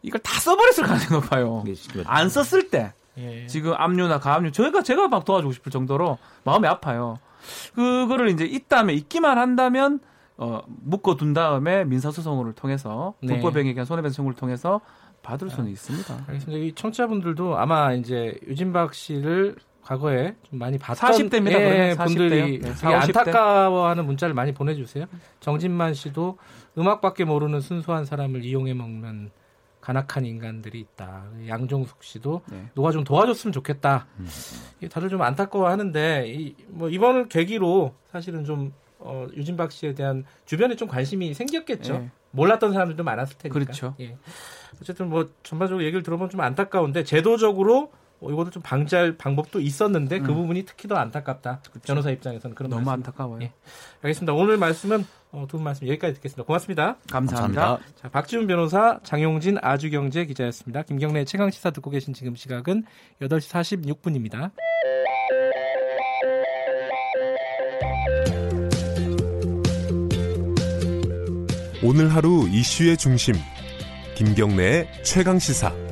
Speaker 12: 이걸 다 써버렸을 가능성이 높아요. 안 썼을 때 예. 지금 압류나 가압류 저희가 제가 막 도와주고 싶을 정도로 마음이 아파요. 그거를 이제 있다면 있기만 한다면 어, 묶어둔 다음에 민사소송을 통해서 네. 불법행위에 대한 손해배상 청구를 통해서 받을 수는 아, 있습니다.
Speaker 2: 알겠습니다. 이 청취자분들도 아마 이제 유진박 씨를 과거에 좀 많이 봤던
Speaker 12: 40대입니다. 예,
Speaker 2: 분들이 네, 40, 안타까워하는 문자를 많이 보내주세요. 정진만 씨도 음악밖에 모르는 순수한 사람을 이용해 먹는 간악한 인간들이 있다. 양종숙 씨도 네. 누가 좀 도와줬으면 좋겠다. 음. 다들 좀 안타까워하는데 이, 뭐 이번 계기로 사실은 좀 어, 유진박 씨에 대한 주변에 좀 관심이 생겼겠죠. 네. 몰랐던 사람들도 많았을 테니까.
Speaker 12: 그렇죠.
Speaker 2: 예. 어쨌든 뭐 전반적으로 얘기를 들어보면 좀 안타까운데 제도적으로 뭐 이것도 좀 방지할 방법도 있었는데 그 음. 그 부분이 특히 더 안타깝다. 그렇죠. 변호사 입장에서는 그런
Speaker 12: 너무
Speaker 2: 말씀.
Speaker 12: 안타까워요. 예.
Speaker 2: 알겠습니다. 오늘 말씀은 어, 두 분 말씀 여기까지 듣겠습니다. 고맙습니다.
Speaker 12: 감사합니다.
Speaker 2: 감사합니다. 자, 박지훈 변호사, 장용진 아주경제 기자였습니다. 김경래 최강 시사 듣고 계신 지금 시각은 8시 46분입니다.
Speaker 6: 오늘 하루 이슈의 중심 김경래의 최강 시사.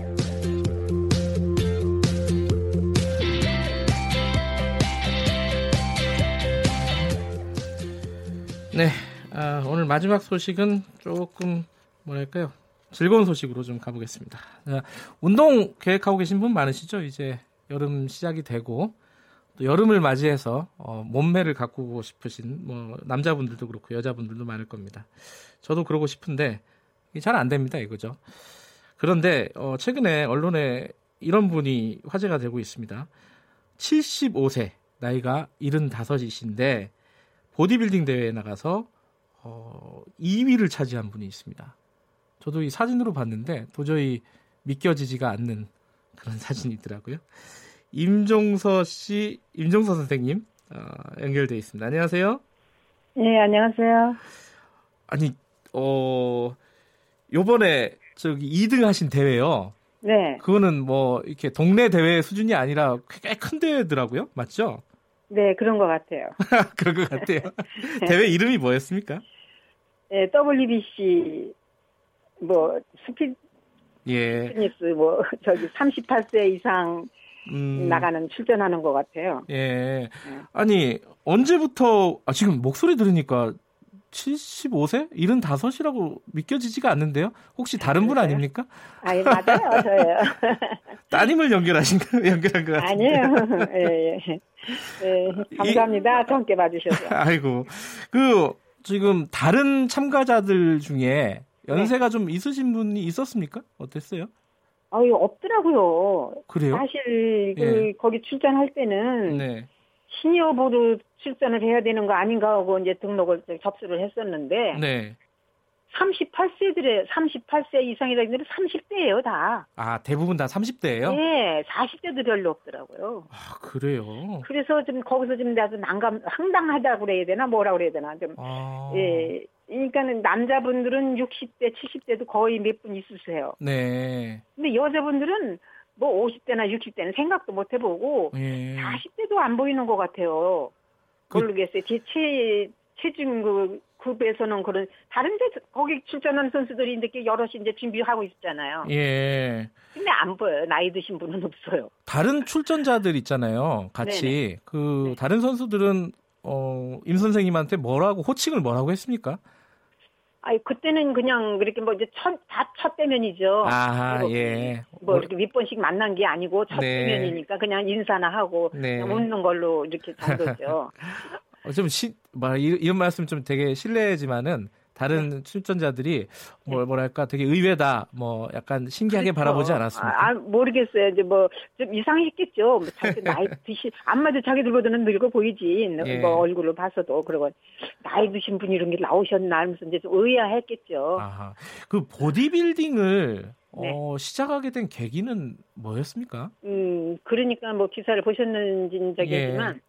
Speaker 2: 네, 아, 오늘 마지막 소식은 조금 뭐랄까요 즐거운 소식으로 좀 가보겠습니다. 자, 운동 계획하고 계신 분 많으시죠? 이제 여름 시작이 되고 또 여름을 맞이해서 어, 몸매를 가꾸고 싶으신 뭐 남자분들도 그렇고 여자분들도 많을 겁니다. 저도 그러고 싶은데 잘 안 됩니다, 이거죠. 그런데 어, 최근에 언론에 이런 분이 화제가 되고 있습니다. 75세 나이가 75이신데 보디빌딩 대회에 나가서 어, 2위를 차지한 분이 있습니다. 저도 이 사진으로 봤는데 도저히 믿겨지지가 않는 그런 사진이 있더라고요. 임종서 씨, 임종서 선생님 어, 연결돼 있습니다. 안녕하세요.
Speaker 13: 네, 안녕하세요.
Speaker 2: 아니, 어, 요번에 저기 2등 하신 대회요.
Speaker 13: 네.
Speaker 2: 그거는 뭐 이렇게 동네 대회 수준이 아니라 꽤 큰 대회더라고요. 맞죠?
Speaker 13: 네, 그런 것 같아요.
Speaker 2: 그런 것 같아요. 대회 이름이 뭐였습니까?
Speaker 13: 네, WBC 뭐 스피 예. 피트니스 뭐 저기 38세 이상 음. 나가는 출전하는 것 같아요.
Speaker 2: 예. 네. 아니 언제부터 아 지금 목소리 들으니까 75세? 75이라고 믿겨지지가 않는데요? 혹시 다른 분 아닙니까?
Speaker 13: 아니, 맞아요, 저예요.
Speaker 2: 따님을 연결하신 거, 연결한 것 같은데.
Speaker 13: 아니에요. 예, 예. 예, 감사합니다. 이, 함께 봐주셔서.
Speaker 2: 아이고. 그, 지금 다른 참가자들 중에 연세가 네. 좀 있으신 분이 있었습니까? 어땠어요?
Speaker 13: 아유, 없더라고요.
Speaker 2: 그래요?
Speaker 13: 사실, 그, 예. 거기 출전할 때는. 네. 시니어 보드 출전을 해야 되는 거 아닌가 하고 이제 등록을 접수를 했었는데
Speaker 2: 네.
Speaker 13: 38세들의 38세 이상이라는 들 30대예요 다.
Speaker 2: 아 대부분 다 30대예요?
Speaker 13: 네, 40대도 별로 없더라고요.
Speaker 2: 아 그래요.
Speaker 13: 그래서 좀 거기서 좀 나도 난감 황당하다고 그래야 되나 뭐라 그래야 되나 좀. 아... 예. 그러니까는 남자분들은 60대, 70대도 거의 몇 분 있으세요.
Speaker 2: 네.
Speaker 13: 근데 여자분들은 뭐 50대나 60대는 생각도 못 해보고 예. 40대도 안 보이는 것 같아요. 그... 모르겠어요. 제 체, 체중 그 급에서는 그런 다른 데 거기 출전하는 선수들이 이제 여럿이 이제 준비하고 있잖아요.
Speaker 2: 예.
Speaker 13: 근데 안 보여요. 나이 드신 분은 없어요.
Speaker 2: 다른 출전자들 있잖아요. 같이 네네. 그 네. 다른 선수들은 어, 임 선생님한테 뭐라고 호칭을 뭐라고 했습니까?
Speaker 13: 아니 그때는 그냥 그렇게 뭐 이제 첫다첫 대면이죠.
Speaker 2: 아 예.
Speaker 13: 뭐 이렇게 몇 번씩 만난 게 아니고 첫 네. 대면이니까 그냥 인사나 하고 네. 웃는 걸로 이렇게 정도죠.
Speaker 2: 어, 좀 시, 뭐 이런 말씀 좀 되게 실례지만은 다른 출전자들이 뭐 네. 뭐랄까 되게 의외다, 뭐 약간 신기하게 그렇죠. 바라보지 않았습니까?
Speaker 13: 아, 모르겠어요. 이제 뭐 좀 이상했겠죠. 뭐 자기 나이 드시 안마도 자기들보다는 늙어 보이지. 예. 뭐 얼굴을 봐서도 그러고 나이 드신 분이 이런 게 나오셨나 하면서 이제 좀 의아했겠죠. 아하.
Speaker 2: 그 보디빌딩을 네. 어, 시작하게 된 계기는 뭐였습니까?
Speaker 13: 음, 그러니까 뭐 기사를 보셨는지 적이지만 예.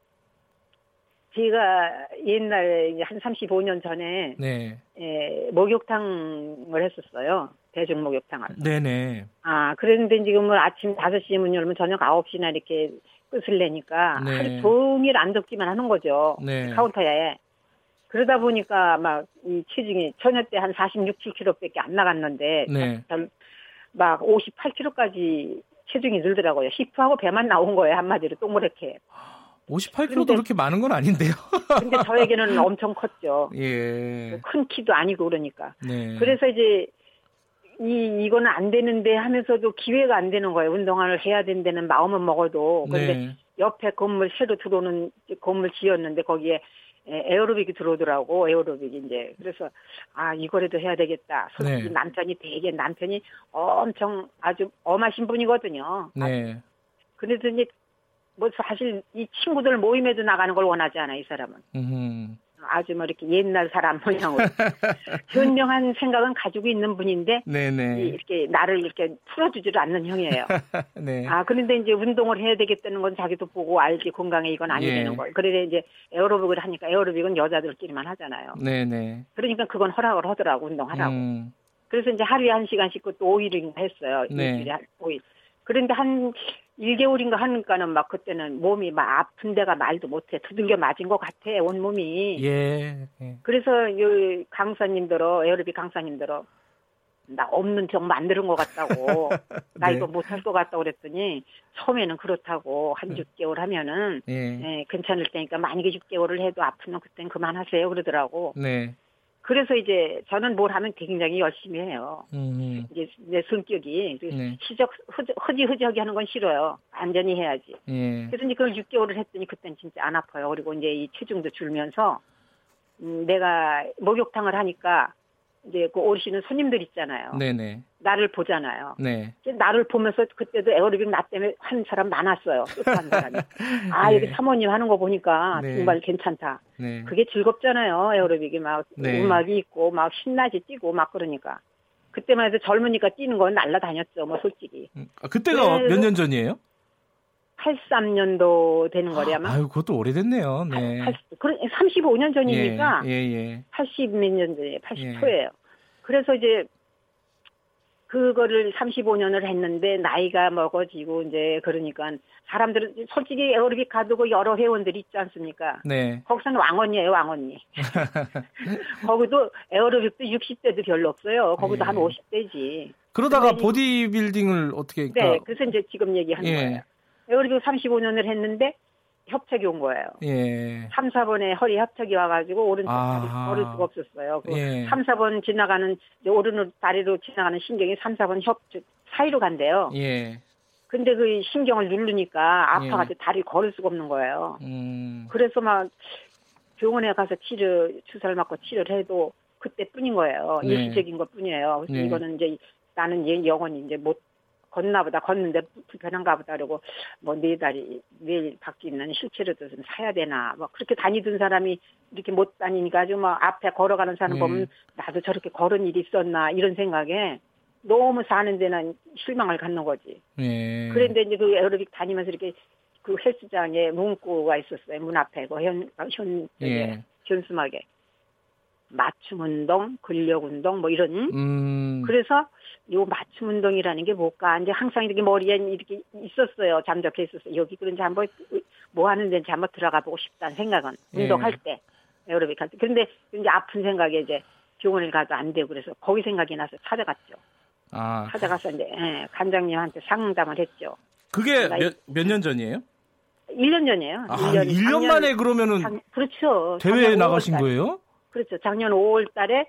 Speaker 13: 제가 옛날에 한 35년 전에 네. 예, 목욕탕을 했었어요. 대중 목욕탕을.
Speaker 2: 네네.
Speaker 13: 아, 그랬는데 지금은 아침 5시에 문 열면 저녁 9시나 이렇게 끝을 내니까 네. 하루 종일 안 덥기만 하는 거죠. 네. 카운터에. 그러다 보니까 막 이 체중이 처녀 때 한 46, 7kg밖에 안 나갔는데 네. 막 58kg까지 체중이 늘더라고요. 히프하고 배만 나온 거예요. 한마디로 동그랗게.
Speaker 2: 58kg도 그렇게 많은 건 아닌데요.
Speaker 13: 근데 저에게는 엄청 컸죠. 예. 큰 키도 아니고 그러니까. 네. 그래서 이제 이 이거는 안 되는데 하면서도 기회가 안 되는 거예요. 운동을 해야 된다는 마음은 먹어도. 근데 네. 옆에 건물 새로 들어오는 건물 지었는데 거기에 에어로빅이 들어오더라고 에어로빅이 이제 그래서 아 이거라도 해야 되겠다. 솔직히 네. 남편이 되게 남편이 엄청 아주 엄하신 분이거든요. 네. 그래도 이제 뭐 사실 이 친구들 모임에도 나가는 걸 원하지 않아 이 사람은. 음. 아주 뭐 이렇게 옛날 사람 모양으로 현명한 생각은 가지고 있는 분인데 네네. 이렇게 나를 이렇게 풀어주지를 않는 형이에요. 네. 아 그런데 이제 운동을 해야 되겠다는 건 자기도 보고 알지 건강에 이건 아니 예. 되는 걸. 그래 이제 에어로빅을 하니까 에어로빅은 여자들끼리만 하잖아요. 네네. 그러니까 그건 허락을 하더라고 운동하라고. 음. 그래서 이제 하루에 한 시간씩 또 5일인가 했어요. 네. 일주일에 한 5일. 그런데 한 1개월인가 하니까는 막 그때는 몸이 막 아픈 데가 말도 못해. 두들겨 맞은 것 같아, 온몸이. 예. 예. 그래서 요 강사님들어, 에어로빅 강사님들어, 나 없는 정 만드는 것 같다고. 나 네. 이거 못할 것 같다고 그랬더니, 처음에는 그렇다고, 한 6개월 하면은, 예. 예 괜찮을 때니까 만약에 6개월을 해도 아프면 그땐 그만하세요. 그러더라고. 네. 그래서 이제 저는 뭘 하면 굉장히 열심히 해요. 음. 이제 내 성격이 네. 시적 허지허지하게 하는 건 싫어요. 안전히 해야지. 예. 그래서 이제 그걸 6개월을 했더니 그때는 진짜 안 아파요. 그리고 이제 이 체중도 줄면서 음, 내가 목욕탕을 하니까 이제 그 오시는 손님들 있잖아요. 네네. 나를 보잖아요. 네. 나를 보면서 그때도 에어로빅 나 때문에 한 사람 많았어요. 한 사람이. 아, 네. 여기 사모님 하는 거 보니까 네. 정말 괜찮다. 네. 그게 즐겁잖아요. 에어로빅이 막 네. 음악이 있고 막 신나지 뛰고 막 그러니까. 그때만 해도 젊으니까 뛰는 건 날라다녔죠. 뭐 솔직히.
Speaker 2: 음, 아, 그때가 몇 년 전이에요?
Speaker 13: 83년도 되는 거리 아마.
Speaker 2: 아유, 그것도 오래됐네요. 네.
Speaker 13: 80, 35년 전이니까 예, 예, 예. 80몇 년 전에 80초예요. 예. 그래서 이제 그거를 35년을 했는데 나이가 먹어지고 이제 그러니까 사람들은 솔직히 에어로빅 가두고 여러 회원들이 있지 않습니까? 네. 거기서는 왕언니예요, 왕언니. 거기도 에어로빅도 60대도 별로 없어요. 거기도 네. 한 50대지.
Speaker 2: 그러다가 보디빌딩을 어떻게?
Speaker 13: 네, 그러니까... 그래서 이제 지금 얘기하는 예. 거예요. 에어로빅 35년을 했는데 협착이 온 거예요. 예. 3, 4번에 허리 협착이 와가지고 오른쪽 다리 걸을 수가 없었어요. 그 예. 3, 4번 지나가는 오른 다리로 지나가는 신경이 3, 4번 협 사이로 간대요. 예. 근데 그 신경을 누르니까 아파가지고 예. 다리 걸을 수가 없는 거예요. 음. 그래서 막 병원에 가서 치료 주사를 맞고 치료를 해도 그때뿐인 거예요. 네. 일시적인 것뿐이에요. 그래서 네. 이거는 이제 나는 영원히 이제 못 걷나 보다 걷는데 불편한가 보다 그러고 뭐네 달이 내일 밖에 있는 실체로도 좀 사야 되나 뭐 그렇게 다니던 사람이 이렇게 못 다니니까 아주 뭐 앞에 걸어가는 사람 네. 보면 나도 저렇게 걸은 일이 있었나 이런 생각에 너무 사는 데는 실망을 갖는 거지. 네. 그런데 이제 그 에어로빅 다니면서 이렇게 그 헬스장에 문구가 있었어요. 문 앞에 그 현, 현, 네. 현수막에. 맞춤 운동, 근력 운동 뭐 이런. 음. 그래서 요 맞춤 운동이라는 게 뭘까? 이제 항상 이렇게 머리에 이렇게 있었어요. 잠적해 있었어요. 여기 그런지 한번 뭐 하는 데인지 한번 들어가 보고 싶다는 생각은 예. 운동할 때 에어로빅 할 때. 그런데 이제 아픈 생각에 이제 병원을 가도 안 되고 그래서 거기 생각이 나서 찾아갔죠. 아. 찾아가서 이제 예, 관장님한테 상담을 했죠.
Speaker 2: 그게 몇 년 전이에요?
Speaker 13: 1년 전이에요.
Speaker 2: 아, 1년, 1년 작년, 만에 그러면은 작,
Speaker 13: 그렇죠.
Speaker 2: 대회에 나가신 거예요?
Speaker 13: 그렇죠. 작년 5월 달에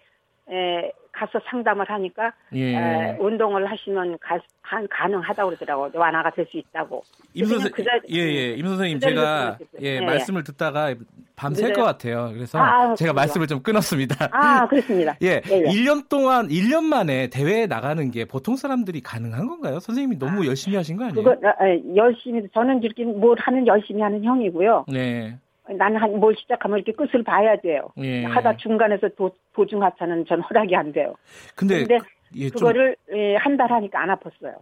Speaker 13: 에, 가서 상담을 하니까 예. 에, 운동을 하시면 가, 한, 가능하다고 그러더라고요. 완화가 될 수 있다고.
Speaker 2: 임 선생 그 자, 예, 예. 임 선생님 그 제가 예, 예, 말씀을 듣다가 밤샐 것 같아요. 그래서 아, 제가 말씀을 좀 끊었습니다.
Speaker 13: 아, 그렇습니다.
Speaker 2: 예, 예, 예. 1년 동안 1년 만에 대회에 나가는 게 보통 사람들이 가능한 건가요? 선생님이 너무 아, 열심히 하신 거 아니에요? 그거 아,
Speaker 13: 아, 열심히 저는 이렇게 뭘 하는 열심히 하는 형이고요. 네. 나는 한 뭘 시작하면 이렇게 끝을 봐야 돼요. 예. 하다 중간에서 도, 도중 하차는 전 허락이 안 돼요. 근데, 근데 예, 그거를 예, 한 달 하니까 안 아팠어요.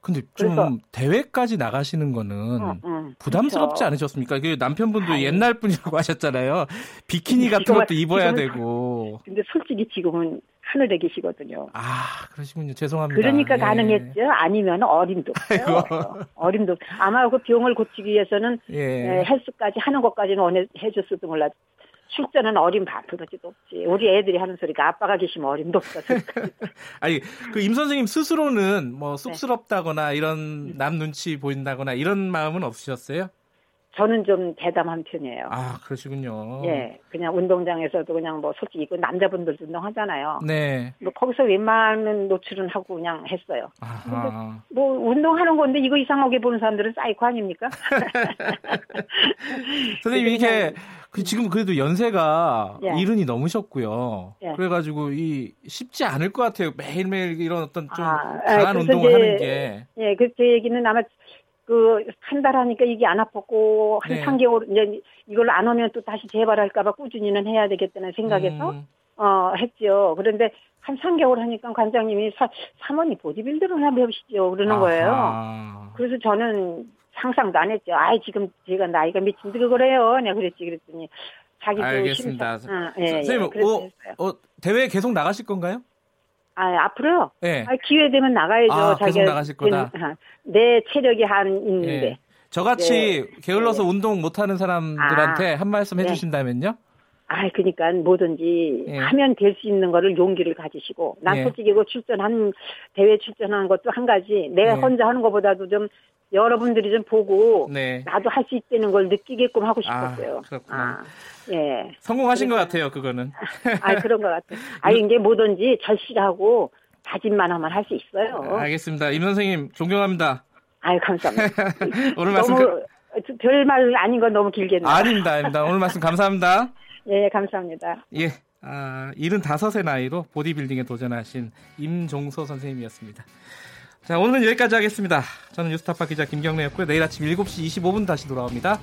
Speaker 2: 근데 좀 그래서, 대회까지 나가시는 거는 응, 응, 부담스럽지 그렇죠. 않으셨습니까? 그 남편분도 아유. 옛날 분이라고 하셨잖아요. 비키니 같은 것도 입어야 지금은, 되고.
Speaker 13: 근데 솔직히 지금은 하늘에 계시거든요.
Speaker 2: 아, 그러시군요. 죄송합니다.
Speaker 13: 그러니까 예. 가능했죠. 아니면 어림도 없어요. 어림도. 아마 그 병을 고치기 위해서는 예. 헬스까지 하는 것까지는 원해 해줬어도 몰라. 출전은 어린 반프러지도 없지. 우리 애들이 하는 소리가 아빠가 계시면 어림도 없어.
Speaker 2: 아니, 그 임 선생님 스스로는 뭐 네. 쑥스럽다거나 이런 남 눈치 보인다거나 이런 마음은 없으셨어요?
Speaker 13: 저는 좀 대담한 편이에요.
Speaker 2: 아, 그러시군요.
Speaker 13: 예. 그냥 운동장에서도 그냥 뭐 솔직히 그 남자분들도 운동하잖아요. 네. 뭐 거기서 웬만한 노출은 하고 그냥 했어요. 아하. 뭐 운동하는 건데 이거 이상하게 보는 사람들은 사이코 아닙니까?
Speaker 2: 선생님 이렇게 그 지금 그래도 연세가 예. 일흔이 넘으셨고요. 예. 그래가지고 이 쉽지 않을 것 같아요. 매일매일 이런 어떤 좀 아, 강한 운동을 하는 게.
Speaker 13: 예, 그제 얘기는 아마 그 한 달 하니까 이게 안 아팠고 한 네. 3개월 이제 이걸 안 오면 또 다시 재발할까봐 꾸준히는 해야 되겠다는 생각에서 음. 어 했죠. 그런데 한 3개월 하니까 관장님이 사, 사모님 보디빌더를 한번 해보시죠 그러는 아하. 거예요. 그래서 저는 상상도 안 했죠. 아 지금 제가 나이가 몇인데 그래요. 내가 그랬지 그랬더니 자기도
Speaker 2: 알겠습니다. 심사, 어, 예, 선생님, 예, 어, 어, 대회 계속 나가실 건가요?
Speaker 13: 아, 앞으로요? 네. 아, 기회 되면 나가야죠.
Speaker 2: 아, 계속 나가실 거다.
Speaker 13: 내 체력이 한 있는데. 네.
Speaker 2: 저같이 네. 게을러서 네. 운동 못하는 사람들한테 아, 한 말씀 네. 해주신다면요?
Speaker 13: 아, 그러니까 뭐든지 예. 하면 될 수 있는 거를 용기를 가지시고 난 예. 솔직히 그 출전한 대회 출전하는 것도 한 가지 내가 예. 혼자 하는 것보다도 좀 여러분들이 좀 보고 네. 나도 할 수 있다는 걸 느끼게끔 하고 아, 싶었어요. 아,
Speaker 2: 그렇구나. 아, 예. 성공하신 그러니까, 것 같아요, 그거는.
Speaker 13: 아, 그런 것 같아요. 아, 이게 뭐든지 절실하고 다짐만 하면 할 수 있어요.
Speaker 2: 알겠습니다. 임 선생님 존경합니다.
Speaker 13: 아유, 감사합니다.
Speaker 2: 오늘 말씀
Speaker 13: 너무 그... 별말 아닌 건 너무 길겠네요.
Speaker 2: 아닙니다, 아닙니다. 오늘 말씀 감사합니다.
Speaker 13: 예, 감사합니다.
Speaker 2: 예. 아, 75세 나이로 보디빌딩에 도전하신 임종소 선생님이었습니다. 자, 오늘은 여기까지 하겠습니다. 저는 뉴스타파 기자 김경래였고요. 내일 아침 7시 25분 다시 돌아옵니다.